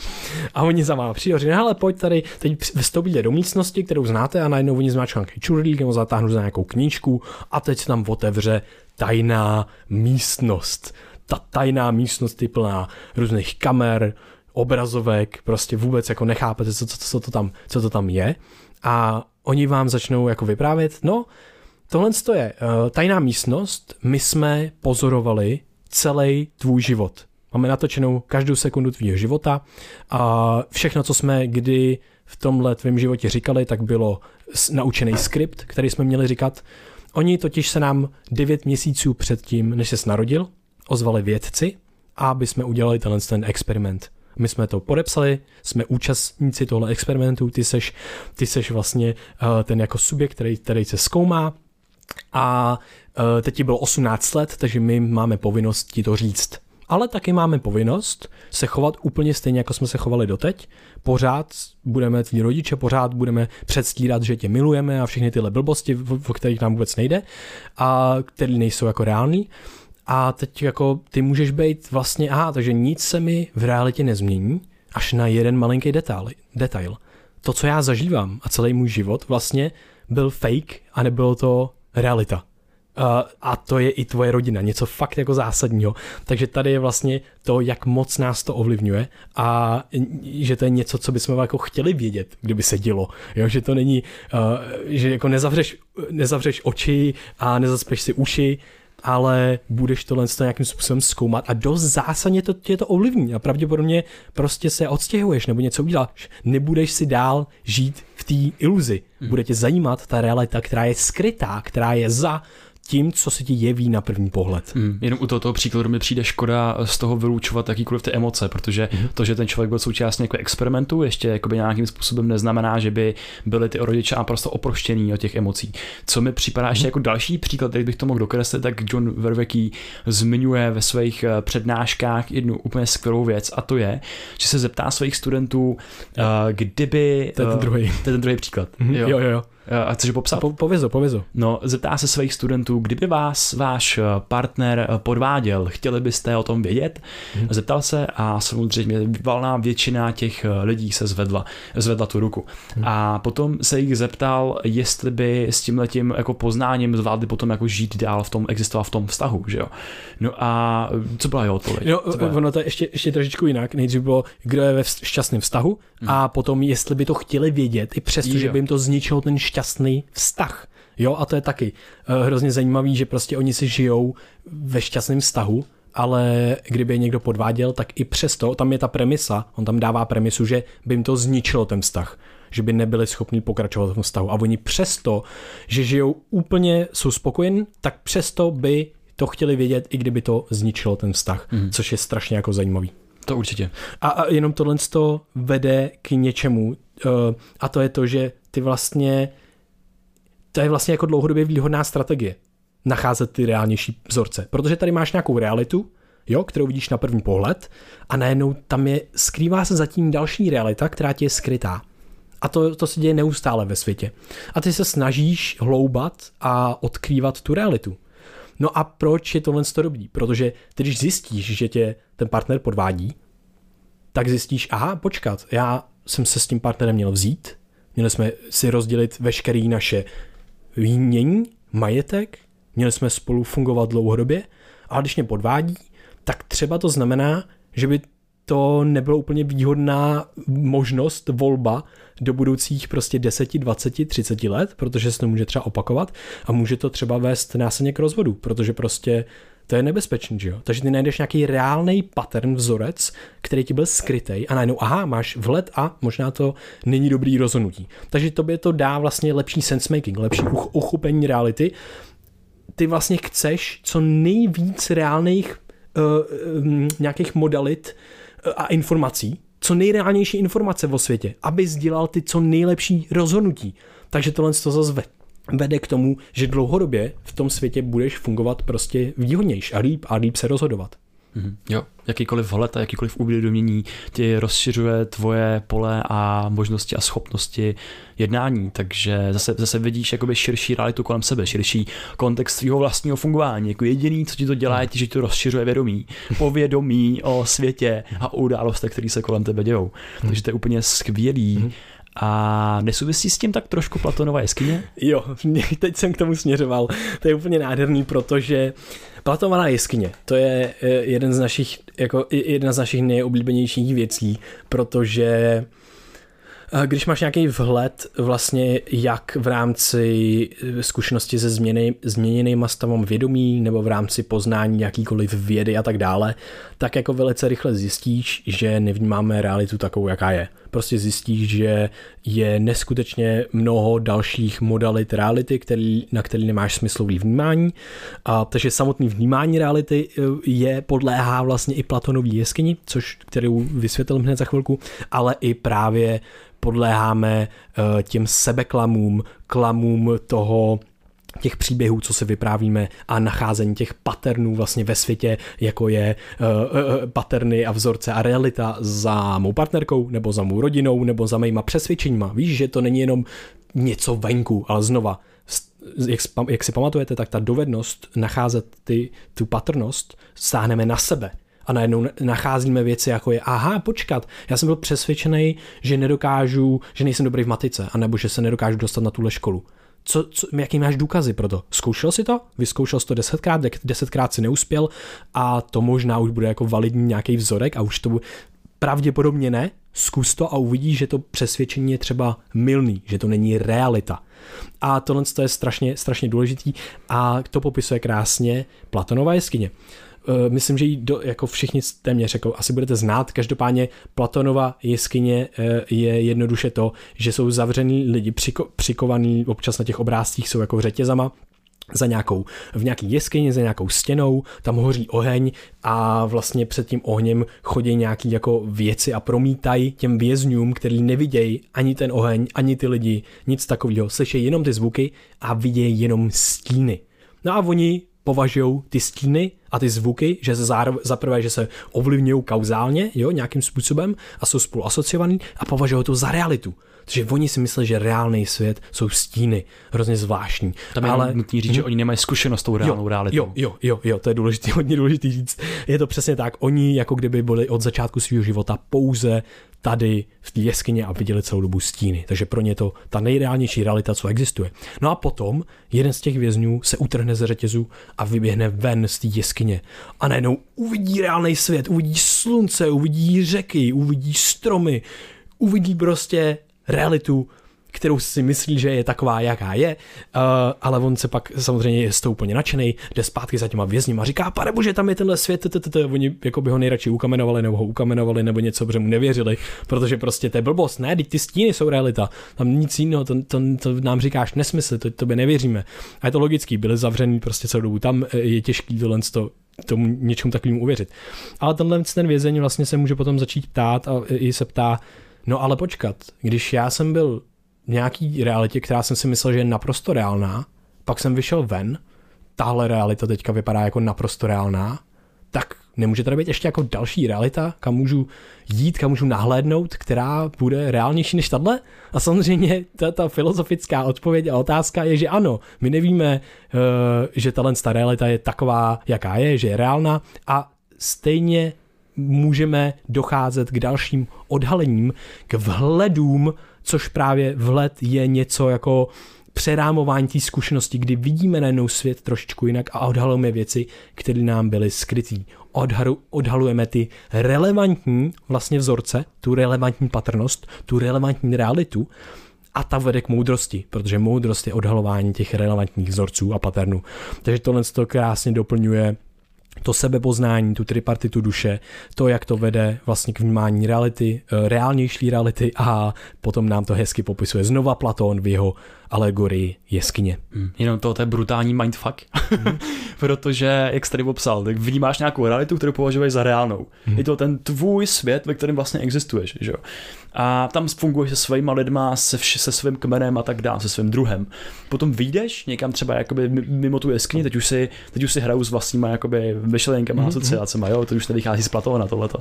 A oni za váma přijdou, říkají, hele, pojď tady, teď vstoupíte do místnosti, kterou znáte a najednou oni zmáčkou nějaký čurlík nebo zatáhnou za nějakou knížku a teď se tam otevře tajná místnost ta tajná místnost je plná různých kamer, obrazovek, prostě vůbec jako nechápete, co, co, co, to, tam, co to tam je. A oni vám začnou jako vyprávět, no, tohle je uh, tajná místnost, my jsme pozorovali celý tvůj život. Máme natočenou každou sekundu tvýho života a všechno, co jsme kdy v tomhle tvém životě říkali, tak bylo naučený skript, který jsme měli říkat. Oni totiž se nám 9 měsíců předtím, než se narodil, ozvali vědci, aby jsme udělali tenhle ten experiment. My jsme to podepsali, jsme účastníci tohle experimentu, ty seš, ty seš vlastně uh, ten jako subjekt, který, který se zkoumá a uh, teď ti bylo 18 let, takže my máme povinnost ti to říct. Ale taky máme povinnost se chovat úplně stejně, jako jsme se chovali doteď. Pořád budeme tví rodiče, pořád budeme předstírat, že tě milujeme a všechny tyhle blbosti, o kterých nám vůbec nejde a které nejsou jako reální. A teď jako ty můžeš být vlastně, aha, takže nic se mi v realitě nezmění, až na jeden malinký detail. detail. To, co já zažívám a celý můj život vlastně byl fake a nebylo to realita. Uh, a to je i tvoje rodina, něco fakt jako zásadního. Takže tady je vlastně to, jak moc nás to ovlivňuje a že to je něco, co bychom jako chtěli vědět, kdyby se dělo. Jo, že to není, uh, že jako nezavřeš, nezavřeš oči a nezaspeš si uši, ale budeš tohle nějakým způsobem zkoumat a dost zásadně to tě to ovlivní a pravděpodobně prostě se odstěhuješ nebo něco uděláš. Nebudeš si dál žít v té iluzi. Hmm. Bude tě zajímat ta realita, která je skrytá, která je za tím, co se ti jeví na první pohled. Mm, jenom u tohoto příkladu mi přijde škoda z toho vylučovat jakýkoliv ty emoce, protože mm. to, že ten člověk byl součástí jako experimentu, ještě jakoby nějakým způsobem neznamená, že by byly ty rodiče naprosto oproštěný od těch emocí. Co mi připadá mm. ještě jako další příklad, který bych to mohl dokreslit, tak John Vervecký zmiňuje ve svých eh, přednáškách jednu úplně skvělou věc a to je, že se zeptá svých studentů, uh, kdyby... To je ten druhý. To je ten druhý příklad. Mm-hmm. Jo, jo, jo. A chceš popsat? Po, povězo, povězo. No, zeptá se svých studentů, kdyby vás váš eh, partner eh, podváděl, chtěli byste o tom vědět? Hmm. Zeptal se a samozřejmě valná většina těch eh, lidí se zvedla, zvedla tu ruku. Hmm. A potom se jich zeptal, jestli by s tím letím jako poznáním zvládli potom jako žít dál v tom, existovat v tom vztahu, že jo? No a co byla jeho odpověď? No, ono to je ještě, ještě trošičku jinak. Nejdřív bylo, kdo je ve šťastném vztahu hmm. a potom, jestli by to chtěli vědět, i přesto, že by jim to zničilo ten šťastný vztah. Jo, a to je taky uh, hrozně zajímavý, že prostě oni si žijou ve šťastném vztahu, ale kdyby je někdo podváděl, tak i přesto, tam je ta premisa, on tam dává premisu, že by jim to zničilo ten vztah, že by nebyli schopni pokračovat v tom vztahu. A oni přesto, že žijou úplně, jsou spokojení, tak přesto by to chtěli vědět, i kdyby to zničilo ten vztah, mm. což je strašně jako zajímavý. To určitě. A, a jenom tohle to vede k něčemu, uh, a to je to, že ty vlastně to je vlastně jako dlouhodobě výhodná strategie nacházet ty reálnější vzorce. Protože tady máš nějakou realitu, jo, kterou vidíš na první pohled a najednou tam je, skrývá se zatím další realita, která ti je skrytá. A to, to se děje neustále ve světě. A ty se snažíš hloubat a odkrývat tu realitu. No a proč je tohle dobrý? Protože ty, když zjistíš, že tě ten partner podvádí, tak zjistíš, aha, počkat, já jsem se s tím partnerem měl vzít, měli jsme si rozdělit veškerý naše výmění, majetek, měli jsme spolu fungovat dlouhodobě, ale když mě podvádí, tak třeba to znamená, že by to nebylo úplně výhodná možnost, volba do budoucích prostě 10, 20, 30 let, protože se to může třeba opakovat a může to třeba vést následně k rozvodu, protože prostě to je nebezpečný, že jo? Takže ty najdeš nějaký reálný pattern, vzorec, který ti byl skrytý a najednou, aha, máš vhled a možná to není dobrý rozhodnutí. Takže tobě to dá vlastně lepší sense making, lepší uch- uchopení reality. Ty vlastně chceš co nejvíc reálných uh, um, nějakých modalit uh, a informací, co nejreálnější informace o světě, aby sdělal ty co nejlepší rozhodnutí. Takže tohle to zase vede k tomu, že dlouhodobě v tom světě budeš fungovat prostě výhodnější a líp a líp se rozhodovat. Mm-hmm. Jo, jakýkoliv vhled a jakýkoliv uvědomění ti rozšiřuje tvoje pole a možnosti a schopnosti jednání, takže zase, zase vidíš jakoby širší realitu kolem sebe, širší kontext svého vlastního fungování. Jako jediný, co ti to dělá, je, že to rozšiřuje vědomí, povědomí o světě a o událostech, které se kolem tebe dějou. Takže to je úplně skvělý. Mm-hmm a nesouvisí s tím tak trošku Platonova jeskyně? Jo, teď jsem k tomu směřoval. To je úplně nádherný, protože Platonova jeskyně, to je eh, jeden z našich, jako jedna z našich nejoblíbenějších věcí, protože když máš nějaký vhled vlastně jak v rámci eh, zkušenosti se změny, změněnýma stavem vědomí nebo v rámci poznání jakýkoliv vědy a tak dále, tak jako velice rychle zjistíš, že nevnímáme realitu takovou, jaká je. Prostě zjistíš, že je neskutečně mnoho dalších modalit reality, který, na který nemáš smyslový vnímání. A, takže samotný vnímání reality eh, je podléhá vlastně i Platonový jeskyni, což kterou vysvětlím hned za chvilku, ale i právě podléháme eh, těm sebeklamům, klamům toho těch příběhů, co si vyprávíme a nacházení těch paternů vlastně ve světě, jako je uh, uh, paterny a vzorce a realita za mou partnerkou, nebo za mou rodinou, nebo za mýma přesvědčeníma. Víš, že to není jenom něco venku, ale znova, jak, jak si pamatujete, tak ta dovednost nacházet ty, tu patrnost stáhneme na sebe a najednou nacházíme věci, jako je, aha, počkat, já jsem byl přesvědčený, že nedokážu, že nejsem dobrý v matice, anebo že se nedokážu dostat na tuhle školu. Co, co, jaký máš důkazy pro to? Zkoušel si to? Vyzkoušel jsi to desetkrát, desetkrát si neuspěl a to možná už bude jako validní nějaký vzorek a už to bude, pravděpodobně ne, zkus to a uvidíš, že to přesvědčení je třeba milný, že to není realita. A tohle je strašně, strašně důležitý a to popisuje krásně Platonova jeskyně. Eh, myslím, že ji do, jako všichni téměř jako asi budete znát. Každopádně Platonova jeskyně eh, je jednoduše to, že jsou zavřený lidi přiko, přikovaný, občas na těch obrázcích jsou jako řetězama za nějakou, v nějaký jeskyni, za nějakou stěnou, tam hoří oheň a vlastně před tím ohněm chodí nějaký jako věci a promítají těm vězňům, který nevidějí ani ten oheň, ani ty lidi, nic takového, slyší jenom ty zvuky a vidějí jenom stíny. No a oni považují ty stíny a ty zvuky, že se za prvé, že se ovlivňují kauzálně, jo, nějakým způsobem a jsou spolu asociovaný a považují to za realitu. Takže oni si myslí, že reálný svět jsou stíny, hrozně zvláštní. Tam je ale nutný říct, hmm. že oni nemají zkušenost s tou reálnou jo, realitou. Jo, jo, jo, jo, to je důležité, hodně důležité říct. Je to přesně tak. Oni jako kdyby byli od začátku svého života pouze tady v té jeskyně a viděli celou dobu stíny. Takže pro ně to ta nejreálnější realita, co existuje. No a potom jeden z těch vězňů se utrhne ze řetězu a vyběhne ven z té jeskyně. A najednou uvidí reálný svět, uvidí slunce, uvidí řeky, uvidí stromy, uvidí prostě realitu, kterou si myslí, že je taková, jaká je, uh, ale on se pak samozřejmě je z toho úplně nadšený, jde zpátky za těma vězněma a říká, pane bože, tam je tenhle svět, oni jako by ho nejradši ukamenovali nebo ho ukamenovali nebo něco, protože mu nevěřili, protože prostě to je blbost, ne, ty stíny jsou realita, tam nic jiného, to, to, to nám říkáš nesmysl, to, by nevěříme. A je to logický, byli zavřený prostě celou dobu, tam eh, je těžký tohle to tomu něčemu takovému uvěřit. Ale tenhle ten vězeň vlastně se může potom začít ptát a i se ptá, No ale počkat, když já jsem byl v nějaký realitě, která jsem si myslel, že je naprosto reálná, pak jsem vyšel ven, tahle realita teďka vypadá jako naprosto reálná, tak nemůže tady být ještě jako další realita, kam můžu jít, kam můžu nahlédnout, která bude reálnější než tahle? A samozřejmě ta, ta filozofická odpověď a otázka je, že ano, my nevíme, uh, že tahle realita je taková, jaká je, že je reálná a stejně můžeme docházet k dalším odhalením, k vhledům, což právě vhled je něco jako přerámování té zkušenosti, kdy vidíme najednou svět trošičku jinak a odhalujeme věci, které nám byly skrytý. Odhalu, odhalujeme ty relevantní vlastně vzorce, tu relevantní patrnost, tu relevantní realitu a ta vede k moudrosti, protože moudrost je odhalování těch relevantních vzorců a paternů. Takže tohle to krásně doplňuje to sebepoznání, tu tripartitu duše, to, jak to vede vlastně k vnímání reality, eh, reálnější reality a potom nám to hezky popisuje znova Platón v jeho alegorii jeskyně. Hmm. Jenom to, to je brutální mindfuck, hmm. protože, jak jsi tady popsal, tak vnímáš nějakou realitu, kterou považuješ za reálnou. Hmm. Je to ten tvůj svět, ve kterém vlastně existuješ, že jo? A tam funguješ se svýma lidma, se, vš- se svým kmenem a tak dále, se svým druhem. Potom vyjdeš někam třeba jakoby mimo tu jeskyni, teď už si, teď už si hraju s vlastníma jakoby myšlenkama, mm-hmm. asociacemi, jo, to už nevychází z Platona tohleto.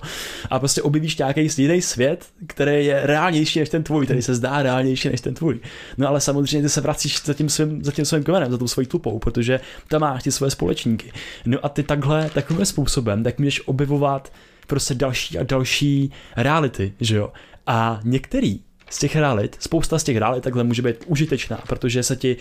A prostě objevíš nějaký jiný svět, který je reálnější než ten tvůj, který se zdá reálnější než ten tvůj. No ale samozřejmě ty se vracíš za tím svým, za tím svým kmenem, za tou svojí tupou, protože tam máš ty své společníky. No a ty takhle, takovým způsobem, tak můžeš objevovat prostě další a další reality, že jo. A některý z těch realit, spousta z těch realit takhle může být užitečná, protože se ti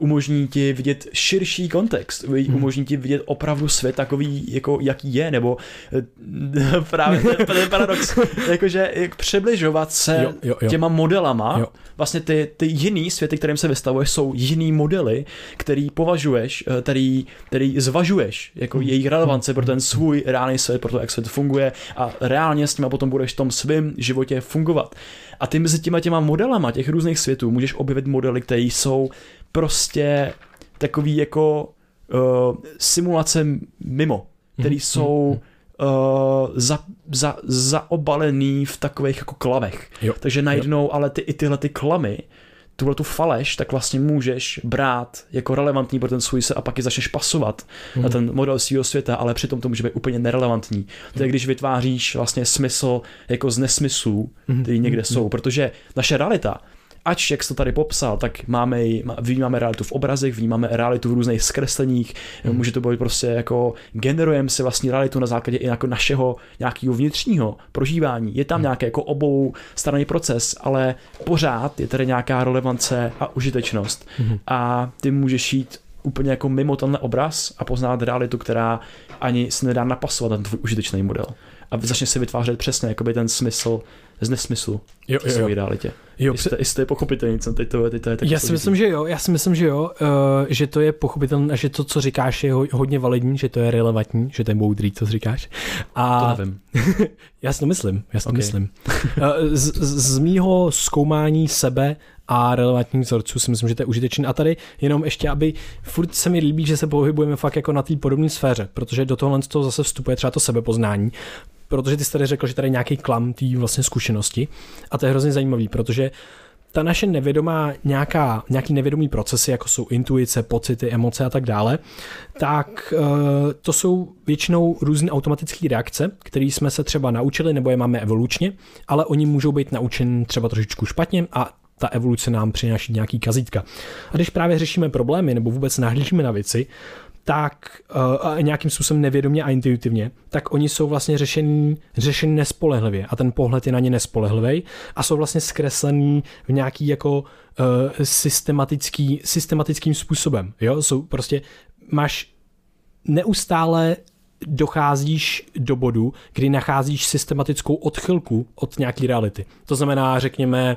umožní ti vidět širší kontext, hmm. umožní ti vidět opravdu svět takový, jako jaký je, nebo eh, právě ten, ten paradox, jakože jak přibližovat se jo, jo, jo. těma modelama, jo. vlastně ty, ty jiný světy, kterým se vystavuješ, jsou jiný modely, který považuješ, eh, který, který zvažuješ jako hmm. jejich relevance pro ten svůj reálný svět, pro to, jak svět funguje a reálně s tím potom budeš v tom svém životě fungovat. A ty mezi těma těma modelama těch různých světů můžeš objevit modely, které jsou prostě takový jako uh, simulace mimo, který mm, jsou uh, za, za, zaobalený v takových jako klamech. Jo, Takže najednou, jo. ale ty, i tyhle ty klamy, tuhle tu faleš, tak vlastně můžeš brát jako relevantní pro ten svůj se a pak ji začneš pasovat mm. na mhm. ten model svého světa, ale přitom to může být úplně nerelevantní. To je, když vytváříš vlastně smysl jako z nesmyslů, který někde mm. jsou, protože naše realita ač, jak jsi to tady popsal, tak máme, vnímáme realitu v obrazech, vnímáme realitu v různých zkresleních, mm. může to být prostě jako generujeme si vlastní realitu na základě i jako našeho nějakého vnitřního prožívání. Je tam mm. nějaký jako obou straný proces, ale pořád je tady nějaká relevance a užitečnost. Mm. A ty můžeš jít úplně jako mimo tenhle obraz a poznat realitu, která ani se nedá napasovat na ten tvůj užitečný model. A začne si vytvářet přesně jakoby ten smysl z nesmyslu jo, jo, jo. v realitě. Jo, jestli, jestli to je pochopitelné, co teď to, teď to je tak Já si myslím, že jo, já si myslím, že jo, uh, že to je pochopitelné a že to, co říkáš, je hodně validní, že to je relevantní, že to je moudrý, co říkáš. A... To nevím. já si to myslím, já si to okay. myslím. Uh, z, z, z mýho zkoumání sebe a relevantních vzorců si myslím, že to je užitečné. A tady jenom ještě, aby furt se mi líbí, že se pohybujeme fakt jako na té podobné sféře, protože do tohohle toho zase vstupuje třeba to sebepoznání, protože ty jsi tady řekl, že tady nějaký klam té vlastně zkušenosti a to je hrozně zajímavý, protože ta naše nevědomá nějaká, nějaký nevědomý procesy, jako jsou intuice, pocity, emoce a tak dále, tak uh, to jsou většinou různé automatické reakce, které jsme se třeba naučili nebo je máme evolučně, ale oni můžou být naučeni třeba trošičku špatně a ta evoluce nám přináší nějaký kazítka. A když právě řešíme problémy nebo vůbec nahlížíme na věci, tak uh, nějakým způsobem nevědomě a intuitivně, tak oni jsou vlastně řešení, řešení nespolehlivě a ten pohled je na ně nespolehlivý a jsou vlastně zkreslený v nějaký jako uh, systematický, systematickým způsobem. Jo? Jsou prostě, máš neustále docházíš do bodu, kdy nacházíš systematickou odchylku od nějaké reality. To znamená, řekněme,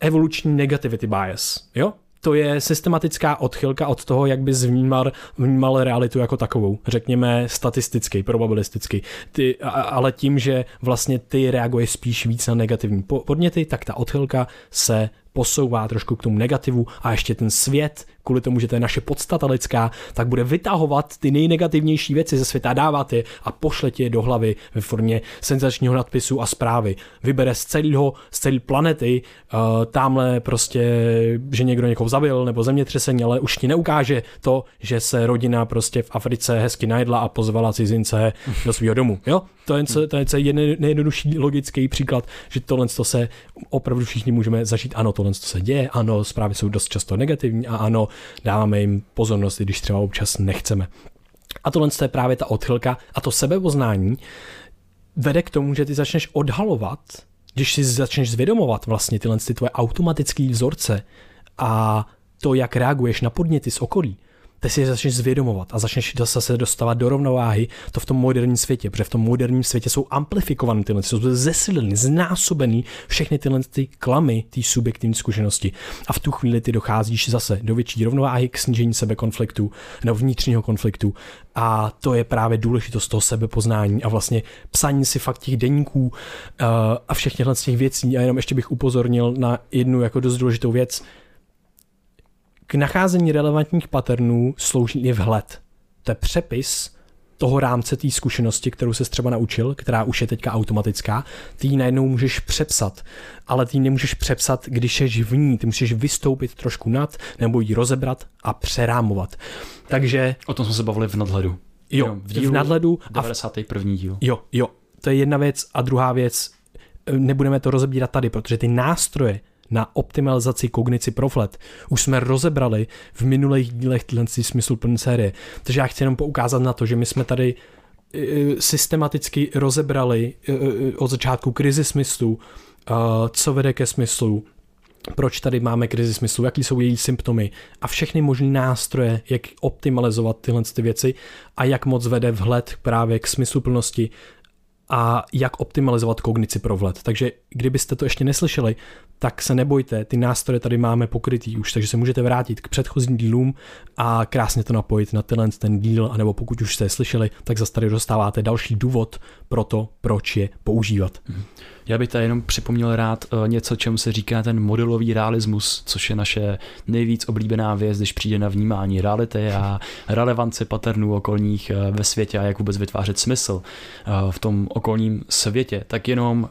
evoluční negativity bias. Jo? To je systematická odchylka od toho, jak bys vnímal, vnímal realitu jako takovou, řekněme statisticky, probabilisticky, ty, ale tím, že vlastně ty reaguješ spíš víc na negativní podněty, tak ta odchylka se posouvá trošku k tomu negativu a ještě ten svět, kvůli tomu, že to je naše podstata lidská, tak bude vytahovat ty nejnegativnější věci ze světa, dávat je a pošle je do hlavy ve formě senzačního nadpisu a zprávy. Vybere z celého, z celé planety, uh, tamhle prostě, že někdo někoho zabil nebo zemětřesení, ale už ti neukáže to, že se rodina prostě v Africe hezky najedla a pozvala cizince do svého domu. Jo? To je, to je, to je nejjednodušší logický příklad, že tohle to se opravdu všichni můžeme zažít. Ano, tohle to se děje, ano, zprávy jsou dost často negativní a ano, dáváme jim pozornost, i když třeba občas nechceme. A tohle je právě ta odchylka a to sebepoznání vede k tomu, že ty začneš odhalovat, když si začneš zvědomovat vlastně tyhle ty tvoje automatické vzorce a to, jak reaguješ na podněty z okolí, ty si je začneš zvědomovat a začneš zase dostávat do rovnováhy to v tom moderním světě, protože v tom moderním světě jsou amplifikované tyhle, jsou zesileny, znásobený všechny tyhle ty klamy, ty subjektivní zkušenosti. A v tu chvíli ty docházíš zase do větší rovnováhy k snížení sebe konfliktu nebo vnitřního konfliktu. A to je právě důležitost toho sebepoznání a vlastně psaní si fakt těch deníků uh, a všech těchto těch věcí. A jenom ještě bych upozornil na jednu jako dost důležitou věc, k nacházení relevantních patternů slouží i vhled. To je přepis toho rámce té zkušenosti, kterou se třeba naučil, která už je teďka automatická, ty ji najednou můžeš přepsat, ale ty ji nemůžeš přepsat, když jsi v ní, ty musíš vystoupit trošku nad, nebo ji rozebrat a přerámovat. Takže... O tom jsme se bavili v nadhledu. Jo, v, dílu, v nadhledu. 91. díl. Jo, jo, to je jedna věc a druhá věc, nebudeme to rozebírat tady, protože ty nástroje, na optimalizaci kognici proflet. Už jsme rozebrali v minulých dílech tyhle smysluplné série. Takže já chci jenom poukázat na to, že my jsme tady e, e, systematicky rozebrali e, od začátku krizi smyslu, co vede ke smyslu, proč tady máme krizi smyslu, jaký jsou její symptomy a všechny možné nástroje, jak optimalizovat tyhle ty věci a jak moc vede vhled právě k smysluplnosti a jak optimalizovat kognici pro vhled. Takže kdybyste to ještě neslyšeli, tak se nebojte, ty nástroje tady máme pokrytý už, takže se můžete vrátit k předchozím dílům a krásně to napojit na tenhle ten díl, anebo pokud už jste je slyšeli, tak zase tady dostáváte další důvod pro to, proč je používat. Mm-hmm. Já bych tady jenom připomněl rád eh, něco, čemu se říká ten modelový realismus, což je naše nejvíc oblíbená věc, když přijde na vnímání reality a relevanci paternů okolních eh, ve světě a jak vůbec vytvářet smysl eh, v tom okolním světě. Tak jenom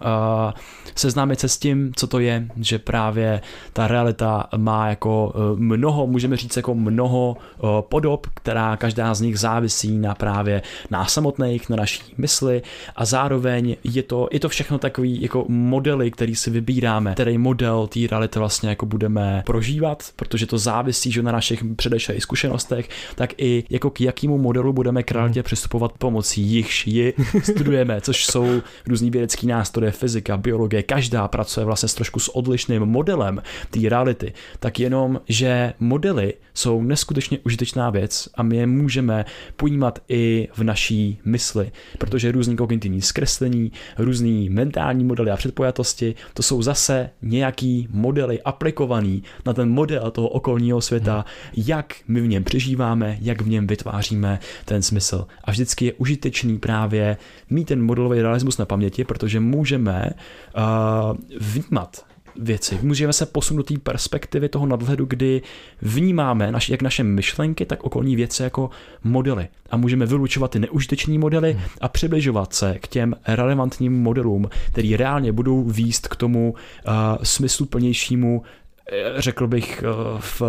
seznámit se s tím, co to je, že právě ta realita má jako mnoho, můžeme říct jako mnoho podob, která každá z nich závisí na právě nás samotných, na naší mysli a zároveň je to, je to všechno takový jako modely, který si vybíráme, který model té reality vlastně jako budeme prožívat, protože to závisí že na našich předešlých zkušenostech, tak i jako k jakému modelu budeme k realitě přistupovat pomocí jichž ji studujeme, což jsou různý vědecký nástroje, fyzika, biologie, každá pracuje vlastně s trošku s odlišným modelem té reality, tak jenom, že modely jsou neskutečně užitečná věc a my je můžeme pojímat i v naší mysli, protože různý kognitivní zkreslení, různý mentální modely a předpojatosti, to jsou zase nějaký modely aplikovaný na ten model toho okolního světa, jak my v něm přežíváme, jak v něm vytváříme ten smysl. A vždycky je užitečný právě mít ten modelový realismus na paměti, protože můžeme uh, vnímat věci. Můžeme se posunout do té perspektivy toho nadhledu, kdy vnímáme naš, jak naše myšlenky, tak okolní věci jako modely. A můžeme vylučovat ty neužitečné modely hmm. a přibližovat se k těm relevantním modelům, který reálně budou výst k tomu uh, smysluplnějšímu řekl bych eh, v,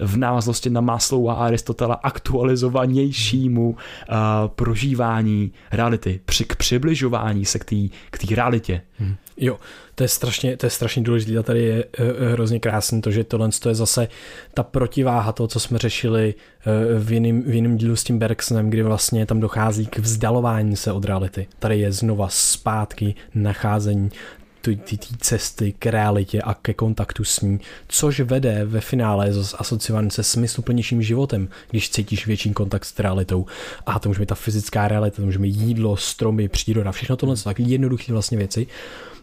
v návaznosti na Maslowa a Aristotela aktualizovanějšímu uh, prožívání reality, při, k přibližování se k té k realitě. Hmm. Jo, to je strašně, to je strašně důležité a tady je hrozně krásné to, že tohle to je zase ta protiváha toho, co jsme řešili v jiném v jiném dílu s tím Bergsonem, kdy vlastně tam dochází k vzdalování se od reality. Tady je znova zpátky nacházení ty cesty k realitě a ke kontaktu s ní, což vede ve finále zase asociovaný se smysluplnějším životem, když cítíš větší kontakt s realitou. A to může být ta fyzická realita, to může být jídlo, stromy, příroda, všechno tohle jsou takové jednoduché vlastně věci.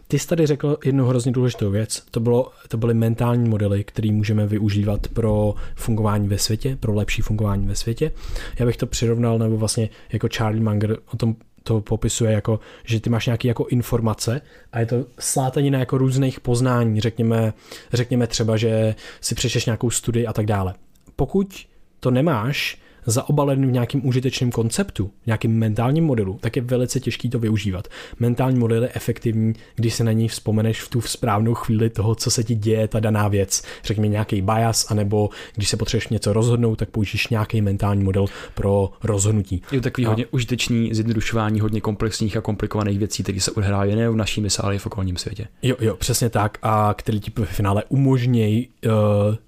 Ty jsi tady řekl jednu hrozně důležitou věc, to, bylo, to byly mentální modely, které můžeme využívat pro fungování ve světě, pro lepší fungování ve světě. Já bych to přirovnal, nebo vlastně jako Charlie Munger o tom to popisuje jako, že ty máš nějaké jako informace a je to slátanina jako různých poznání, řekněme, řekněme třeba, že si přečeš nějakou studii a tak dále. Pokud to nemáš, zaobalený v nějakým užitečným konceptu, v nějakým mentálním modelu, tak je velice těžký to využívat. Mentální model je efektivní, když se na něj vzpomeneš v tu správnou chvíli toho, co se ti děje, ta daná věc. Řekněme nějaký bias, anebo když se potřebuješ něco rozhodnout, tak použiješ nějaký mentální model pro rozhodnutí. Je to takový a... hodně užitečný zjednodušování hodně komplexních a komplikovaných věcí, které se odehrávají nejen v naší mysli, ale i v okolním světě. Jo, jo, přesně tak, a který ti v finále umožní uh,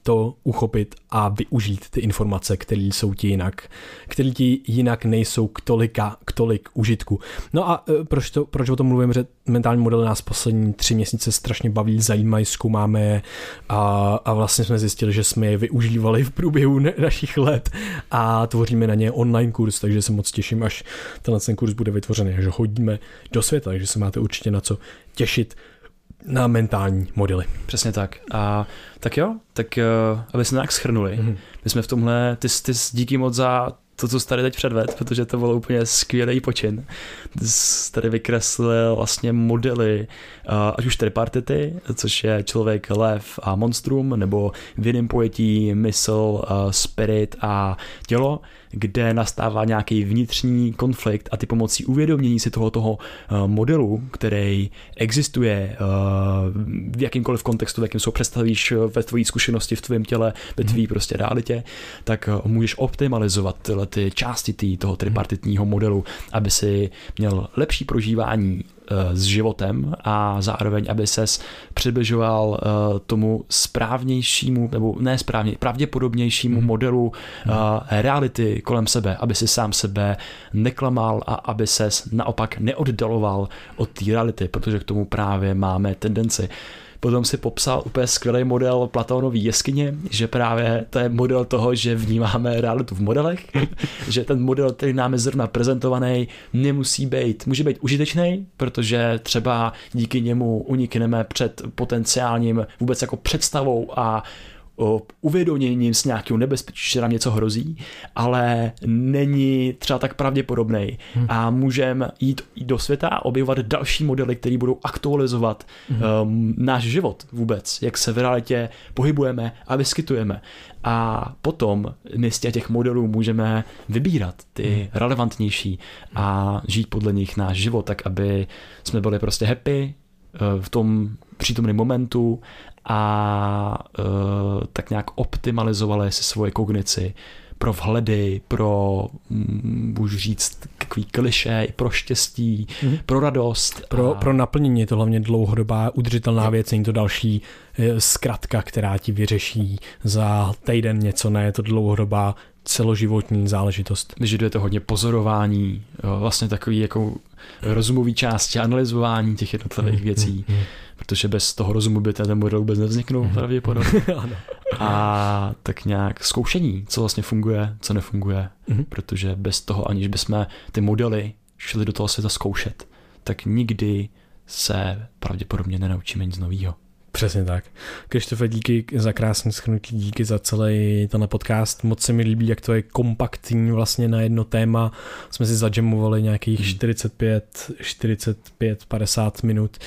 to uchopit a využít ty informace, které jsou ti jinak jinak, který ti jinak nejsou k, tolika, k tolik užitku. No a e, proč, to, proč o tom mluvím, že mentální modely nás poslední tři měsíce strašně baví, zajímají, zkoumáme je a, a vlastně jsme zjistili, že jsme je využívali v průběhu našich let a tvoříme na ně online kurz, takže se moc těším, až tenhle ten kurz bude vytvořený, že hodíme do světa, takže se máte určitě na co těšit na mentální modely. Přesně tak. A tak jo, tak uh, aby jsme nějak schrnuli. Mm-hmm. My jsme v tomhle, ty, ty díky moc za to, co jsi tady teď předved, protože to bylo úplně skvělý počin. Jsi tady vykreslil vlastně modely, ať už tripartity, což je člověk, lev a monstrum, nebo v jiném pojetí mysl, spirit a tělo, kde nastává nějaký vnitřní konflikt a ty pomocí uvědomění si toho toho modelu, který existuje v jakýmkoliv kontextu, v jakém se představíš ve tvojí zkušenosti, v tvém těle, ve tvý prostě realitě, tak můžeš optimalizovat tyhle ty části tý, toho tripartitního modelu, aby si měl lepší prožívání eh, s životem a zároveň, aby ses přibližoval eh, tomu správnějšímu, nebo ne správně, pravděpodobnějšímu mm. modelu mm. reality kolem sebe, aby si sám sebe neklamal a aby ses naopak neoddaloval od té reality, protože k tomu právě máme tendenci. Potom si popsal úplně skvělý model Platónový jeskyně, že právě to je model toho, že vnímáme realitu v modelech, že ten model, který nám je zrovna prezentovaný, nemusí být, může být užitečný, protože třeba díky němu unikneme před potenciálním vůbec jako představou a uvědoměním s nějakým nebezpečí, že nám něco hrozí, ale není třeba tak pravděpodobný hmm. a můžeme jít, do světa a objevovat další modely, které budou aktualizovat hmm. um, náš život vůbec, jak se v realitě pohybujeme a vyskytujeme. A potom my z těch modelů můžeme vybírat ty hmm. relevantnější a žít podle nich náš život, tak aby jsme byli prostě happy uh, v tom přítomném momentu a uh, tak nějak optimalizovali si svoje kognici pro vhledy, pro, mm, můžu říct, takový kliše, pro štěstí, mm-hmm. pro radost. Pro, a... pro naplnění je to hlavně dlouhodobá udržitelná je. věc, není to další eh, zkratka, která ti vyřeší za týden něco, ne, je to dlouhodobá celoživotní záležitost. Vyžaduje to hodně pozorování, vlastně takový jako rozumový části, analyzování těch jednotlivých mm, věcí. Mm, mm protože bez toho rozumu by ten model vůbec nevzniknul pravděpodobně. a tak nějak zkoušení, co vlastně funguje, co nefunguje, protože bez toho, aniž bychom ty modely šli do toho světa zkoušet, tak nikdy se pravděpodobně nenaučíme nic nového. Přesně tak. Krištofe, díky za krásný schrnutí, díky za celý ten podcast. Moc se mi líbí, jak to je kompaktní vlastně na jedno téma. Jsme si zadžemovali nějakých hmm. 45, 45, 50 minut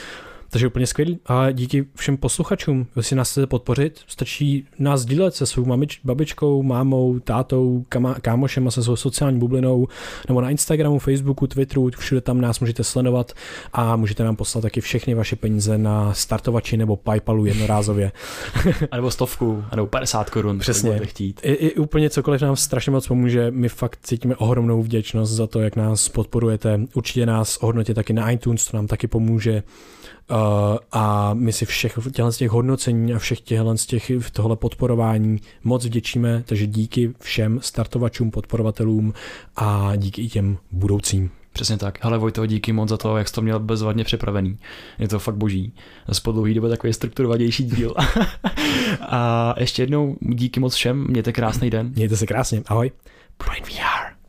Takže úplně skvělý. A díky všem posluchačům, jestli nás chcete podpořit, stačí nás dílet se svou mamič, babičkou, mámou, tátou, kama, kámošem a se svou sociální bublinou, nebo na Instagramu, Facebooku, Twitteru, všude tam nás můžete sledovat a můžete nám poslat taky všechny vaše peníze na startovači nebo Paypalu jednorázově. a nebo stovku, nebo 50 korun. Přesně. Chtít. I, I, úplně cokoliv nám strašně moc pomůže. My fakt cítíme ohromnou vděčnost za to, jak nás podporujete. Určitě nás ohodnotě taky na iTunes, to nám taky pomůže. Uh, a my si všech těchto z těch hodnocení a všech těchto z těch tohle podporování moc vděčíme, takže díky všem startovačům, podporovatelům a díky i těm budoucím. Přesně tak. Hele Vojto, díky moc za to, jak jsi to měl bezvadně připravený. Je to fakt boží. Z po dlouhý doby takový strukturovanější díl. a ještě jednou díky moc všem, mějte krásný den. Mějte se krásně, ahoj. Brain VR.